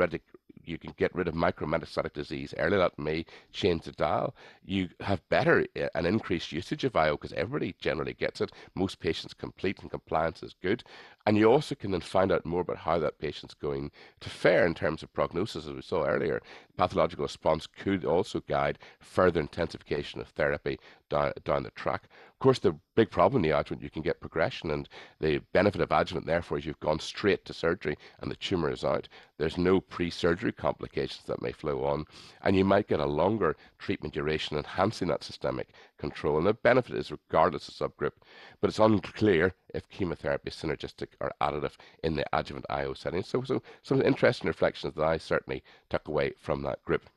you can get rid of micrometastatic disease early. That may change the dial. You have better uh, an increased usage of IO because everybody generally gets it. Most patients complete and compliance is good. And you also can then find out more about how that patient's going to fare in terms of prognosis, as we saw earlier. Pathological response could also guide further intensification of therapy down, down the track. Course, the big problem in the adjuvant, you can get progression, and the benefit of adjuvant, therefore, is you've gone straight to surgery and the tumour is out. There's no pre surgery complications that may flow on, and you might get a longer treatment duration, enhancing that systemic control. And the benefit is regardless of subgroup, but it's unclear if chemotherapy is synergistic or additive in the adjuvant IO setting. So, so some interesting reflections that I certainly took away from that group.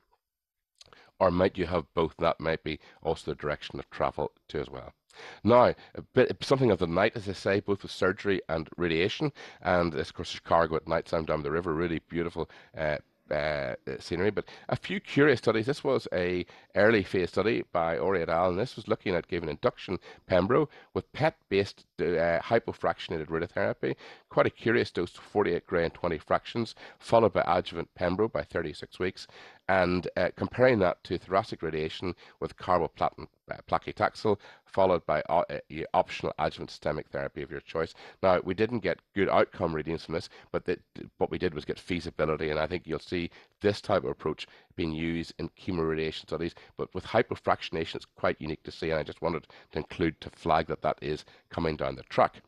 Or might you have both? That might be also the direction of travel too as well. Now, bit something of the night, as I say, both with surgery and radiation, and of course Chicago at night time down the river, really beautiful uh, uh, scenery. But a few curious studies. This was a early phase study by Ori et al. And this was looking at giving induction pembro with PET-based uh, hypofractionated radiotherapy. Quite a curious dose, 48 gray and 20 fractions, followed by adjuvant pembro by 36 weeks and uh, comparing that to thoracic radiation with carboplatin uh, followed by uh, uh optional adjuvant systemic therapy of your choice. Now, we didn't get good outcome readings from this, but the, what we did was get feasibility, and I think you'll see this type of approach being used in chemoradiation studies, but with hypofractionation, it's quite unique to see, and I just wanted to include to flag that that is coming down the track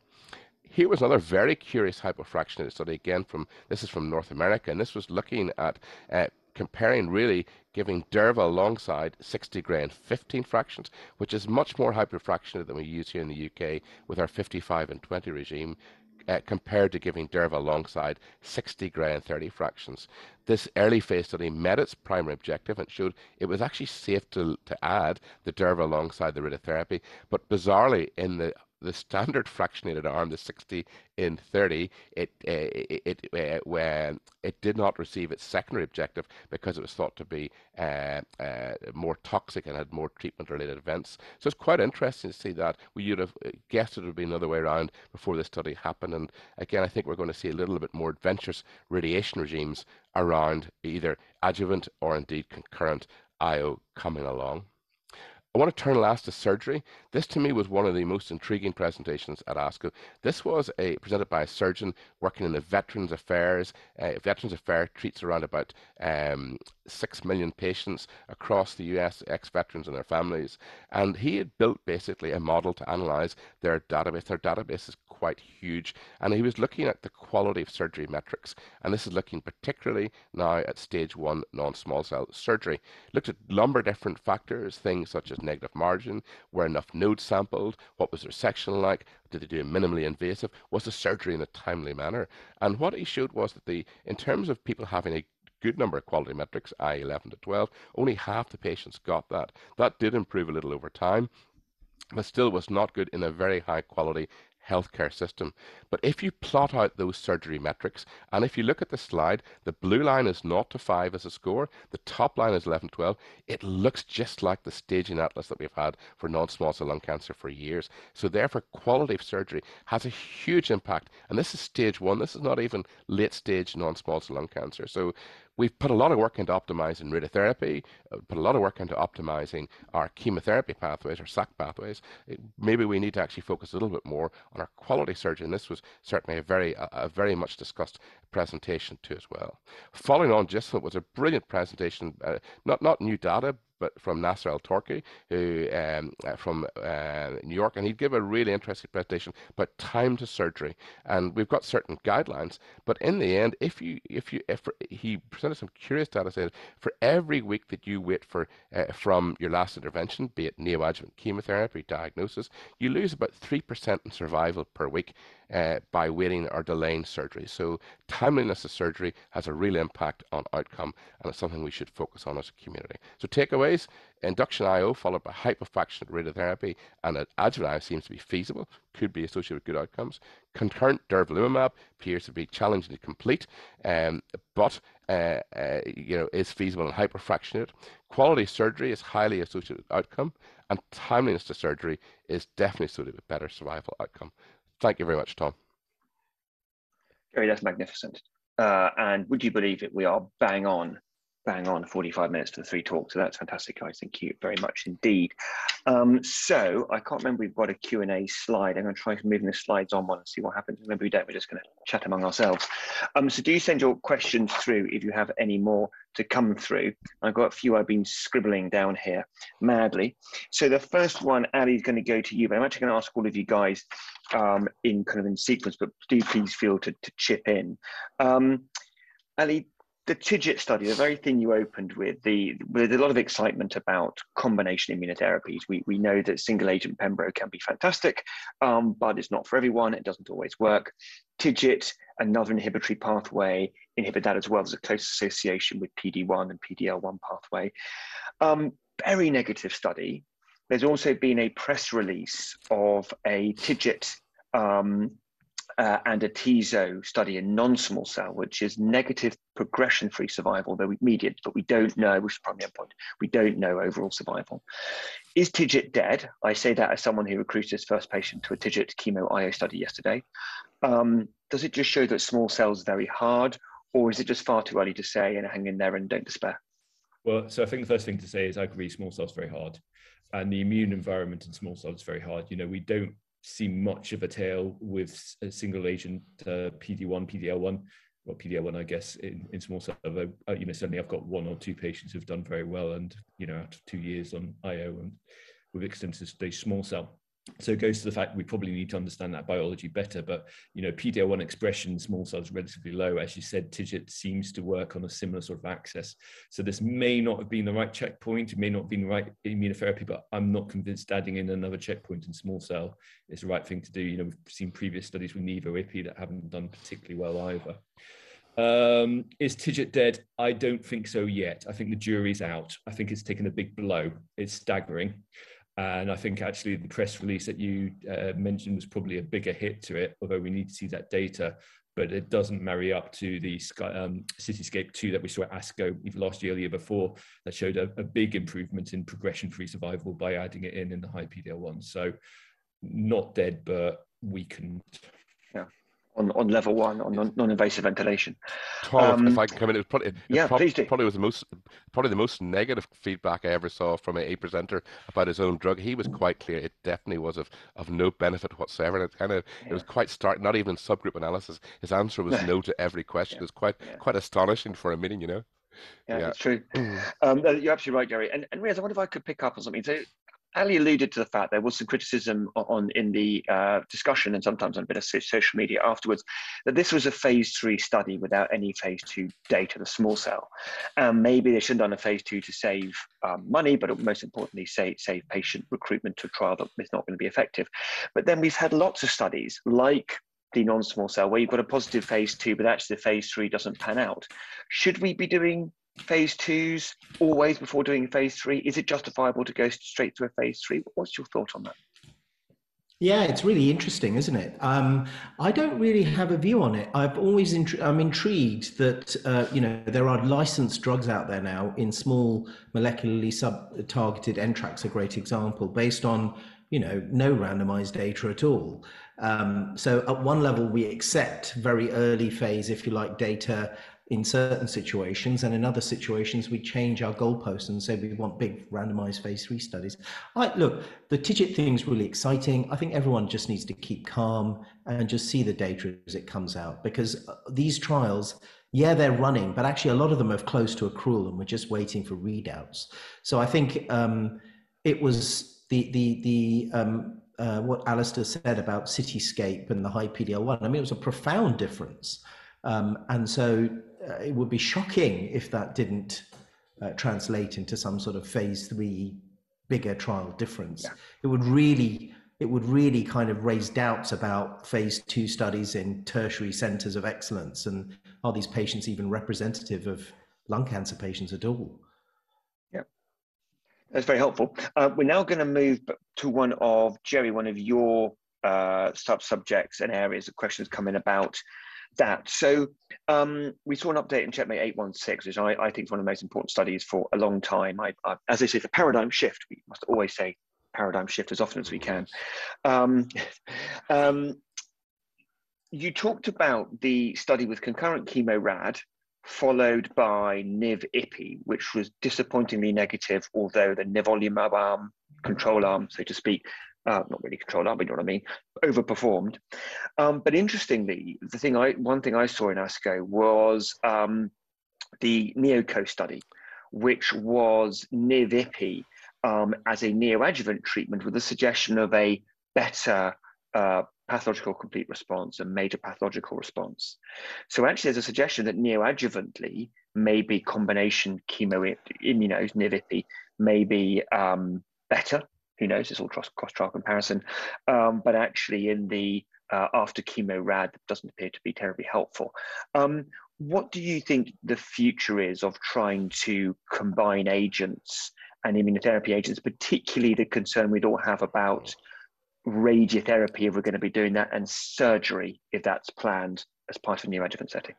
here was another very curious hypofractionated study again from this is from North America, and this was looking at uh, comparing really giving Durva alongside 60 gray and 15 fractions, which is much more hyperfractionated than we use here in the UK with our 55 and 20 regime. Uh, compared to giving Durva alongside 60 gray and 30 fractions. This early phase study met its primary objective and showed it was actually safe to, to add the Durva alongside the radiotherapy, but bizarrely in the the standard fractionated arm, the 60 in 30, it uh, it uh, when it did not receive its secondary objective because it was thought to be uh, uh more toxic and had more treatment-related events. So it's quite interesting to see that. We would have uh, guessed it would be another way around before this study happened. And again, I think we're going to see a little bit more adventurous radiation regimes around either adjuvant or indeed concurrent IO coming along. I want to turn last to surgery. This to me was one of the most intriguing presentations at ASCO. This was a presented by a surgeon working in the Veterans Affairs. Uh, Veterans Affairs treats around about um, six million patients across the US, ex-veterans and their families. And he had built basically a model to analyze their database. Their database is quite huge. And he was looking at the quality of surgery metrics. And this is looking particularly now at stage one non-small cell surgery. Looked at a number of different factors, things such as negative margin, were enough nodes sampled, what was their section like, did they do minimally invasive, was the surgery in a timely manner? And what he showed was that the in terms of people having a good number of quality metrics, I 11 to 12. Only half the patients got that. That did improve a little over time, but still was not good in a very high quality healthcare system. But if you plot out those surgery metrics, and if you look at the slide, the blue line is 0 to 5 as a score, the top line is 11 to 12, it looks just like the staging atlas that we've had for non-small cell lung cancer for years. So therefore, quality of surgery has a huge impact. And this is stage one. This is not even late stage non-small cell lung cancer. So we've put a lot of work into optimizing radiotherapy, uh, put a lot of work into optimizing our chemotherapy pathways, our SAC pathways. It, maybe we need to actually focus a little bit more on our quality surgery, this was certainly a very, a, a very much discussed presentation too as well. Following on, just it was a brilliant presentation, uh, not not new data, from Nasser Altorki, who um, uh, from uh, New York, and he'd give a really interesting presentation about time to surgery. And we've got certain guidelines, but in the end, if you if you if he presented some curious data, said for every week that you wait for uh, from your last intervention, be it neoadjuvant chemotherapy diagnosis, you lose about three percent in survival per week uh, by waiting or delaying surgery. So timeliness of surgery has a real impact on outcome, and it's something we should focus on as a community. So takeaways: induction IO followed by hypofractionated radiotherapy, and adjuvant IO seems to be feasible, could be associated with good outcomes. Concurrent durvalumab appears to be challenging to complete, um, but uh, uh, you know is feasible and hyperfractionated. Quality surgery is highly associated with outcome, and timeliness to surgery is definitely associated with better survival outcome. Thank you very much, Tom. Gary, that's magnificent. Uh, and would you believe it? We are bang on bang on 45 minutes for the three talks. So that's fantastic, guys. Thank you very much indeed. Um, so I can't remember we've got a Q&A slide. I'm going to try moving the slides on one and see what happens. Maybe we don't. We're just going to chat among ourselves. Um, so do send your questions through if you have any more to come through. I've got a few I've been scribbling down here madly. So the first one, Ali, is going to go to you, but I'm actually going to ask all of you guys um, in kind of in sequence, but do please feel to, to chip in. Um, Ali, the TIGIT study, the very thing you opened with, the with a lot of excitement about combination immunotherapies. We, we know that single agent Pembro can be fantastic, um, but it's not for everyone. It doesn't always work. TIGIT, another inhibitory pathway, inhibit that as well. There's a close association with PD1 and PDL1 pathway. Um, very negative study. There's also been a press release of a TIGIT um, uh, and a TZO study in non-small cell, which is negative progression-free survival, though median, but we don't know, which is primary endpoint, we don't know overall survival. Is TIGIT dead? I say that as someone who recruited his first patient to a TIGIT chemo IO study yesterday. Um, does it just show that small cells are very hard, or is it just far too early to say and hang in there and don't despair? Well, so I think the first thing to say is I agree small cells are very hard. And the immune environment in small cells is very hard. You know, we don't see much of a tail with a single agent uh, PD1, PDL1, or PDL1, I guess, in, in small cell. Uh, you know, certainly I've got one or two patients who've done very well, and you know, after two years on IO and with extensive stage small cell so it goes to the fact we probably need to understand that biology better. But you know, PD-L1 expression small cells relatively low. As you said, TIGIT seems to work on a similar sort of axis. So this may not have been the right checkpoint. It may not have been the right immunotherapy, but I'm not convinced adding in another checkpoint in small cell is the right thing to do. You know, we've seen previous studies with Nivo-IPI that haven't done particularly well either. Um, is TIGIT dead? I don't think so yet. I think the jury's out. I think it's taken a big blow. It's staggering. And I think actually the press release that you uh, mentioned was probably a bigger hit to it, although we need to see that data. But it doesn't marry up to the um, Cityscape 2 that we saw at ASCO last year or the year before that showed a, a big improvement in progression free survival by adding it in in the high PDL1. So not dead, but weakened on, on level one on non-invasive ventilation. Tom, um, if I can come in, it was probably, it yeah, probably, please do. probably was the most probably the most negative feedback I ever saw from a, a, presenter about his own drug. He was quite clear; it definitely was of, of no benefit whatsoever. And it kind of yeah. it was quite stark. Not even in subgroup analysis, his answer was no to every question. Yeah. It was quite quite astonishing for a meeting, you know. Yeah, yeah. that's true. um, you're absolutely right, Gary. And, and Riaz, I wonder if I could pick up on something. So Ali alluded to the fact there was some criticism on in the uh, discussion and sometimes on a bit of social media afterwards that this was a phase three study without any phase two data, the small cell. Um, maybe they should have done a phase two to save um, money, but most importantly, save, save patient recruitment to a trial that is not going to be effective. But then we've had lots of studies like the non-small cell where you've got a positive phase two, but actually the phase three doesn't pan out. Should we be doing phase twos always before doing phase three? Is it justifiable to go straight to a phase three? What's your thought on that? Yeah, it's really interesting, isn't it? Um, I don't really have a view on it. I've always intri- I'm intrigued that uh, you know there are licensed drugs out there now in small molecularly sub-targeted NTRK's a great example, based on you know no randomized data at all. Um, so at one level, we accept very early phase, if you like, data in certain situations, and in other situations, we change our goalposts and say we want big randomized phase three studies. I, look, the TIGIT is really exciting. I think everyone just needs to keep calm and just see the data as it comes out because uh, these trials, yeah, they're running, but actually a lot of them are close to accrual and we're just waiting for readouts. So I think um, it was the the the um, uh, what Alistair said about Cityscape and the high PDL1. I mean, it was a profound difference. Um, and so uh, it would be shocking if that didn't uh, translate into some sort of phase three bigger trial difference. Yeah. It would really it would really kind of raise doubts about phase two studies in tertiary centers of excellence and are these patients even representative of lung cancer patients at all? Yeah, that's very helpful. Uh, we're now going to move to one of Gerry, one of your uh, sub subjects and areas of questions coming about that. So um, we saw an update in Checkmate 816, which I, I, think is one of the most important studies for a long time. I, I, as I say, it's a paradigm shift. We must always say paradigm shift as often as we can. Um, um, you talked about the study with concurrent chemo rad followed by niv-ipi, which was disappointingly negative, although the nivolumab arm, control arm, so to speak, uh, not really controlled arm, but you know what I mean, overperformed. Um, but interestingly, the thing I one thing I saw in ASCO was um, the NeoCo study, which was niv-ipi um, as a neoadjuvant treatment with the suggestion of a better uh, pathological complete response and major pathological response. So actually, there's a suggestion that neoadjuvantly, maybe combination chemo immunos, niv-ipi, may be um, better who knows? It's all cross trial comparison. Um, but actually, in the uh, after chemo rad, doesn't appear to be terribly helpful. Um, what do you think the future is of trying to combine agents and immunotherapy agents, particularly the concern we'd all have about radiotherapy if we're going to be doing that and surgery if that's planned as part of a neoadjuvant setting?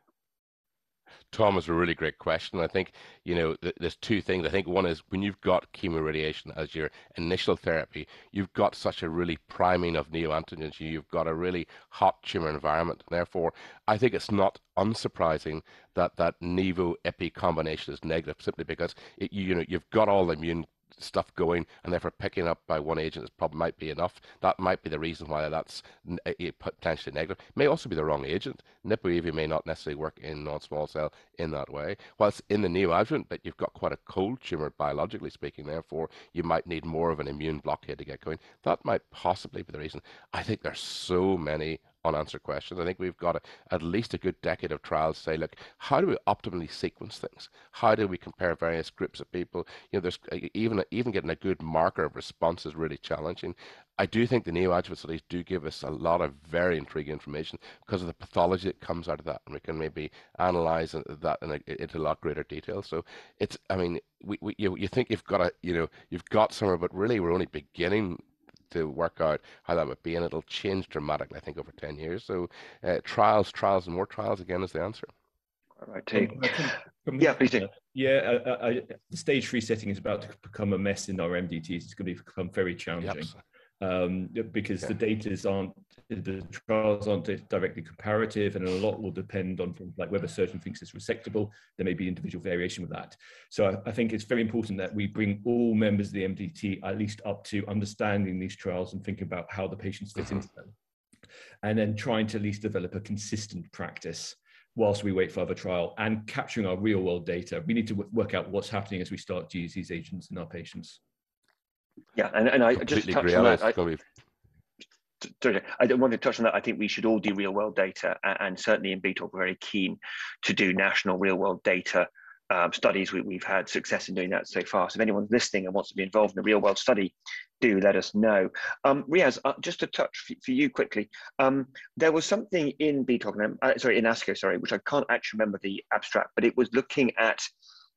Tom is a really great question. I think, you know, th- there's two things. I think one is when you've got chemoradiation as your initial therapy, you've got such a really priming of neoantigens. You've got a really hot tumor environment. Therefore, I think it's not unsurprising that that Nivo Ipi combination is negative simply because it, you know you've got all the immune stuff going, and therefore picking up by one agent is probably might be enough. That might be the reason why that's eh, eh, potentially negative. May also be the wrong agent. Nivo may not necessarily work in non-small cell in that way. Whilst in the neoadjuvant, but you've got quite a cold tumor biologically speaking. Therefore, you might need more of an immune blockade to get going. That might possibly be the reason. I think there's so many unanswered questions. I think we've got a, at least a good decade of trials to say, look, how do we optimally sequence things? How do we compare various groups of people? You know, there's uh, even even getting a good marker of response is really challenging. I do think the neoadjuvant studies do give us a lot of very intriguing information because of the pathology that comes out of that, and we can maybe analyze that in a, into a lot greater detail. So it's, I mean, we, we you, you think you've got a, you know, you've got somewhere, but really we're only beginning to work out how that would be, and it'll change dramatically, I think, over 10 years. So uh, trials, trials, and more trials again is the answer. All right, take. yeah, please do. Yeah, I, I, the stage three setting is about to become a mess in our MDTs. It's going to become very challenging. Yep um, because the data aren't the trials aren't directly comparative and a lot will depend on things like whether a surgeon thinks it's resectable. There may be individual variation with that. So I, I, think it's very important that we bring all members of the mdt at least up to understanding these trials and thinking about how the patients fit into them. And then trying to at least develop a consistent practice whilst we wait for other trial and capturing our real world data. We need to work out what's happening as we start to use these agents in our patients yeah, and, and I just touched on that. I, I don't want to touch on that. I think we should all do real world data, and certainly in BTOG, we're very keen to do national real world data um, studies. We, have had success in doing that so far. So if anyone's listening and wants to be involved in a real world study, do let us know. Um, Riaz, uh, just to touch for, for you quickly, um, there was something in BTOG, uh, sorry, in ASCO, sorry, which I can't actually remember the abstract, but it was looking at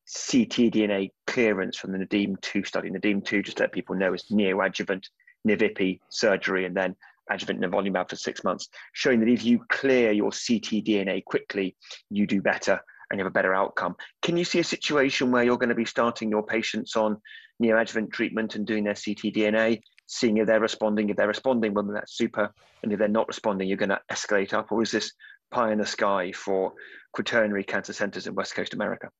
ctDNA clearance from the Nadim 2 study. Nadim 2, just let people know, is neoadjuvant niv-ipi surgery and then adjuvant nivolumab for six months, showing that if you clear your ctDNA quickly, you do better and you have a better outcome. Can you see a situation where you're going to be starting your patients on neoadjuvant treatment and doing their ctDNA, seeing if they're responding? If they're responding, well, then that's super. And if they're not responding, you're going to escalate up. Or is this pie in the sky for quaternary cancer centers in West Coast America?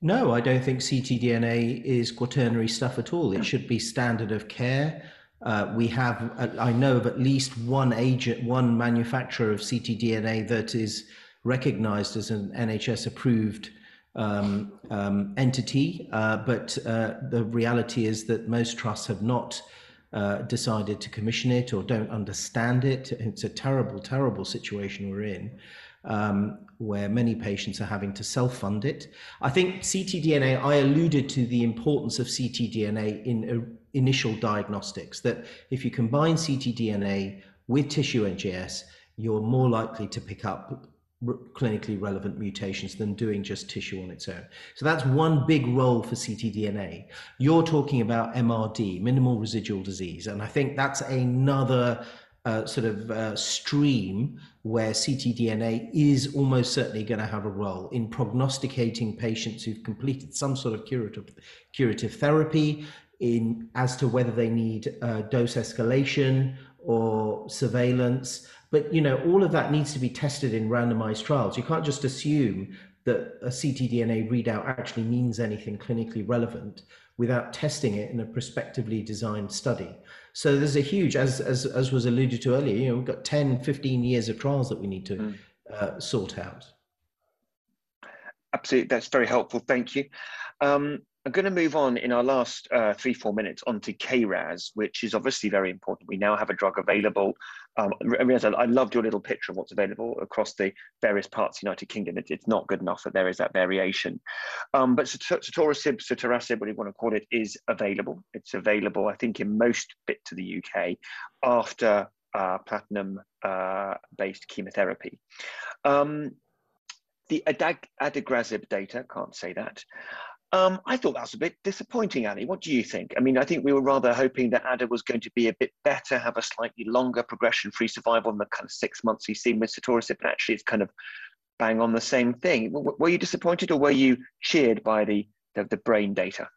No, I don't think ctDNA is quaternary stuff at all. It should be standard of care. Uh, we have, uh, I know of at least one agent, one manufacturer of ctDNA that is recognized as an NHS approved um, um, entity. Uh, but uh, the reality is that most trusts have not uh, decided to commission it or don't understand it. It's a terrible, terrible situation we're in. Um, where many patients are having to self fund it. I think ctDNA, I alluded to the importance of ctDNA in uh, initial diagnostics, that if you combine ctDNA with tissue NGS, you're more likely to pick up clinically relevant mutations than doing just tissue on its own. So that's one big role for ctDNA. You're talking about MRD, minimal residual disease, and I think that's another uh, sort of uh, stream where ctDNA is almost certainly going to have a role in prognosticating patients who've completed some sort of curative curative therapy in as to whether they need uh, dose escalation or surveillance but you know, all of that needs to be tested in randomized trials. You can't just assume that a ctDNA readout actually means anything clinically relevant without testing it in a prospectively designed study. So there's a huge, as, as, as was alluded to earlier, you know, we've got 10, 15 years of trials that we need to mm. uh, sort out. Absolutely, that's very helpful. Thank you. Um, I'm going to move on in our last uh, three, four minutes onto KRAS, which is obviously very important. We now have a drug available. Um, I loved your little picture of what's available across the various parts of the United Kingdom. It, it's not good enough that there is that variation. Um, but sotorasib, sotorasib, what you want to call it, is available. It's available, I think, in most bits of the UK after uh, platinum-based uh, chemotherapy. Um, the adag- adagrasib data, can't say that, um, I thought that was a bit disappointing, Annie. What do you think? I mean, I think we were rather hoping that Ada was going to be a bit better, have a slightly longer progression-free survival than the kind of six months he's seen with sotorasib, but actually it's kind of bang on the same thing. Were you disappointed or were you cheered by the, the, the brain data?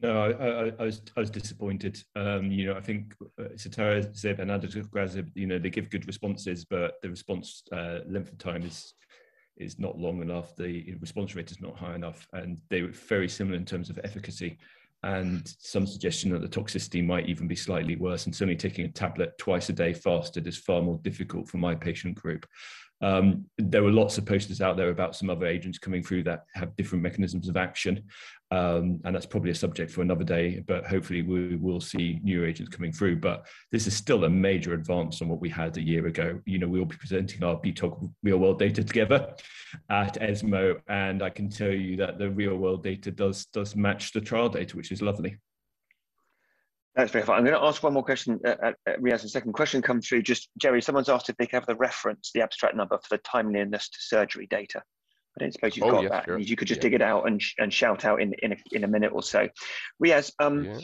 No, I, I, I, was I was disappointed. Um, you know, I think uh, sotorasib and adagrasib, you know, they give good responses, but the response uh, length of time is is not long enough, the response rate is not high enough, and they were very similar in terms of efficacy. And some suggestion that the toxicity might even be slightly worse. And certainly taking a tablet twice a day fasted is far more difficult for my patient group. Um, there were lots of posters out there about some other agents coming through that have different mechanisms of action. Um, and that's probably a subject for another day, but hopefully we will see new agents coming through. But this is still a major advance on what we had a year ago. You know, we'll be presenting our BTOG real world data together at ESMO, and I can tell you that the real world data does, does match the trial data, which is lovely. That's very fun. I'm going to ask one more question. Uh, uh, uh Riaz, a second question come through. Just Gerry, someone's asked if they have the reference, the abstract number for the timeliness to surgery data. I don't suppose you've oh, got that. Sure. You could just yeah. dig it out and, and shout out in, in, a, in a minute or so. Riaz, um,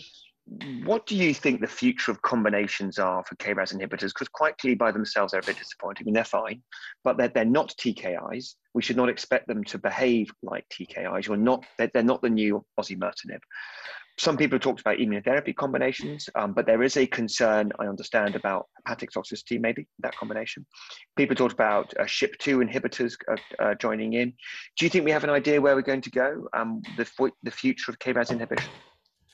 what do you think the future of combinations are for KRAS inhibitors? Because quite clearly by themselves, they're a bit disappointing. I mean, they're fine, but they're, they're not TKIs. We should not expect them to behave like TKIs. You're not, they're, they're not the new osimertinib some people talked about immunotherapy combinations, um, but there is a concern, I understand, about hepatic toxicity, maybe that combination. People talked about uh, SHP2 inhibitors uh, uh, joining in. Do you think we have an idea where we're going to go, um, the, the future of KRAS inhibition?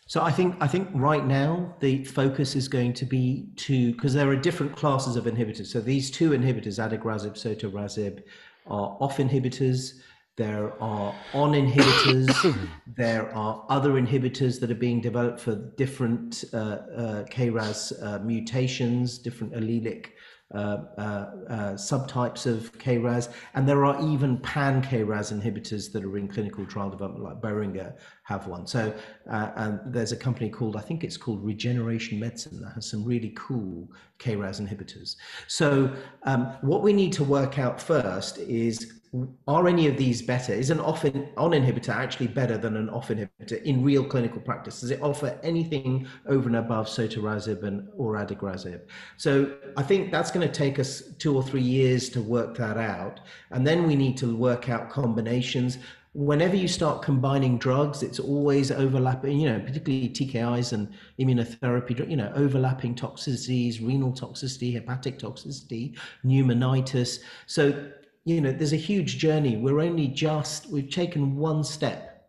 So I think I think right now the focus is going to be to because there are different classes of inhibitors. So these two inhibitors, adagrasib, sotorasib, are off inhibitors there are on inhibitors, there are other inhibitors that are being developed for different uh, uh, KRAS uh, mutations, different allelic uh, uh, subtypes of KRAS, and there are even pan KRAS inhibitors that are in clinical trial development, like Boehringer have one. So, and there's a company called, I think it's called Regeneration Medicine, that has some really cool KRAS inhibitors. So, um, what we need to work out first is are any of these better? Is an off in, on inhibitor actually better than an off inhibitor in real clinical practice? Does it offer anything over and above sotorasib and or adagrasib? So I think that's going to take us two or three years to work that out, and then we need to work out combinations. whenever you start combining drugs, it's always overlapping, you know, particularly TKIs and immunotherapy, you know, overlapping toxicities, renal toxicity, hepatic toxicity, pneumonitis. So, you know, there's a huge journey. We're only just, we've taken one step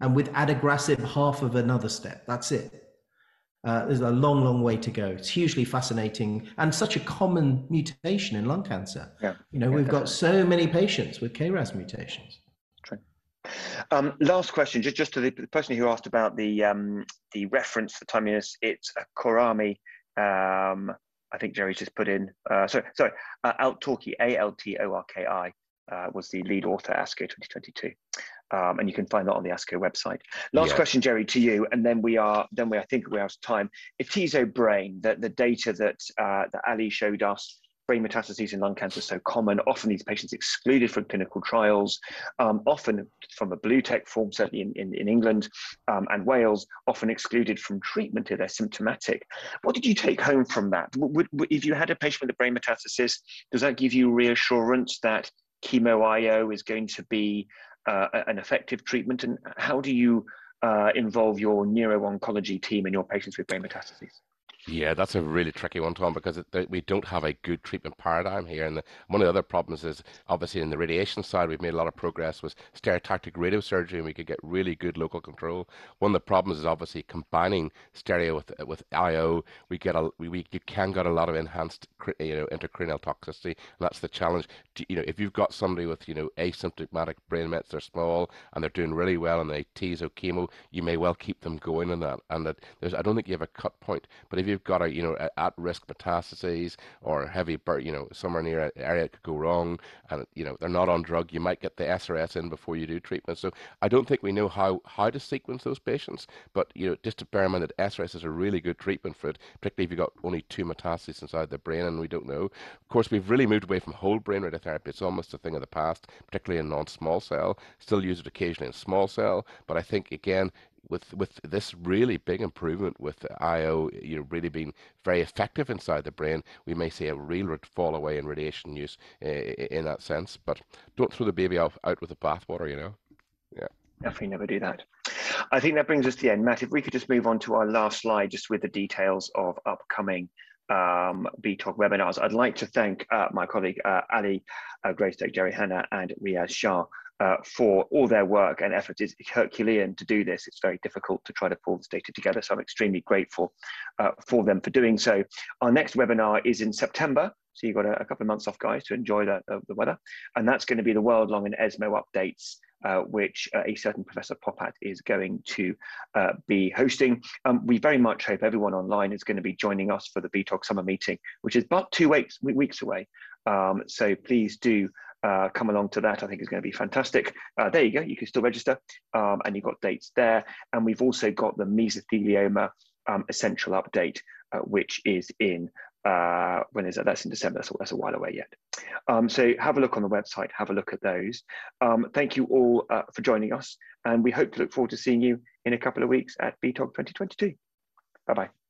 and with adagrasib, half of another step. That's it. Uh, there's a long, long way to go. It's hugely fascinating and such a common mutation in lung cancer. Yeah. You know, yeah, we've definitely. got so many patients with KRAS mutations. True. Um, last question, just, just to the, the, person who asked about the um, the reference for timeliness, it's a Khorrami. Um, I think Gerry's just put in. Uh, sorry, sorry, uh, Altorki, A L T O R K I, uh, was the lead author ASCO 2022 um, and you can find that on the ASCO website. Last yeah. question, Jerry, to you, and then we are then we I think we're out of time. Atezo brain, the, the data that uh, that Ali showed us. Brain metastases in lung cancer so common. Often these patients excluded from clinical trials, um, often from a Blueteq form, certainly in, in, in England um, and Wales, often excluded from treatment if they're symptomatic. What did you take home from that? Would, would, if you had a patient with a brain metastasis, does that give you reassurance that chemo IO is going to be uh, an effective treatment? And how do you uh, involve your neuro-oncology team in your patients with brain metastases? Yeah, that's a really tricky one, Tom, because it, we don't have a good treatment paradigm here. And the, one of the other problems is obviously in the radiation side, we've made a lot of progress with stereotactic radiosurgery, and we could get really good local control. One of the problems is obviously combining stereo with with IO. We get a we, we you can get a lot of enhanced you know intracranial toxicity, and that's the challenge. You know, if you've got somebody with you know asymptomatic brain mets, they're small and they're doing really well, and they atezo chemo, you may well keep them going in that. And that there's I don't think you have a cut point, but if you you've got a you know at risk metastases or heavy you know somewhere near an area that could go wrong, and you know they're not on drug, you might get the SRS in before you do treatment. So I don't think we know how how to sequence those patients, but you know just to bear in mind that SRS is a really good treatment for it, particularly if you've got only two metastases inside the brain and we don't know. Of course, we've really moved away from whole brain radiotherapy. It's almost a thing of the past, particularly in non-small cell. Still use it occasionally in small cell, but I think again with with this really big improvement with IO, you know, really being very effective inside the brain, we may see a real fall away in radiation use uh, in that sense. But don't throw the baby out, out with the bathwater, you know. Yeah. Definitely never do that. I think that brings us to the end. Matt, if we could just move on to our last slide, just with the details of upcoming um, BTOG webinars. I'd like to thank uh, my colleague uh, Ali uh, Greystoke, Gerry Hanna, and Riyaz Shah uh, for all their work and effort. It's Herculean to do this. It's very difficult to try to pull this data together. So I'm extremely grateful uh, for them for doing so. Our next webinar is in September. So you've got a, a couple of months off, guys, to enjoy the, the weather. And that's going to be the World Lung and ESMO updates uh, which uh, a certain Professor Popat is going to uh, be hosting. Um, we very much hope everyone online is going to be joining us for the BTOG summer meeting, which is about two weeks, weeks away. Um, so please do uh, come along to that. I think it's going to be fantastic. Uh, there you go. You can still register, um, and you've got dates there. And we've also got the mesothelioma um, essential update, uh, which is in uh, when is that? That's in December. That's, that's a while away yet. Um, so have a look on the website. Have a look at those. Um, thank you all uh, for joining us, and we hope to look forward to seeing you in a couple of weeks at BTOG 2022. Bye bye.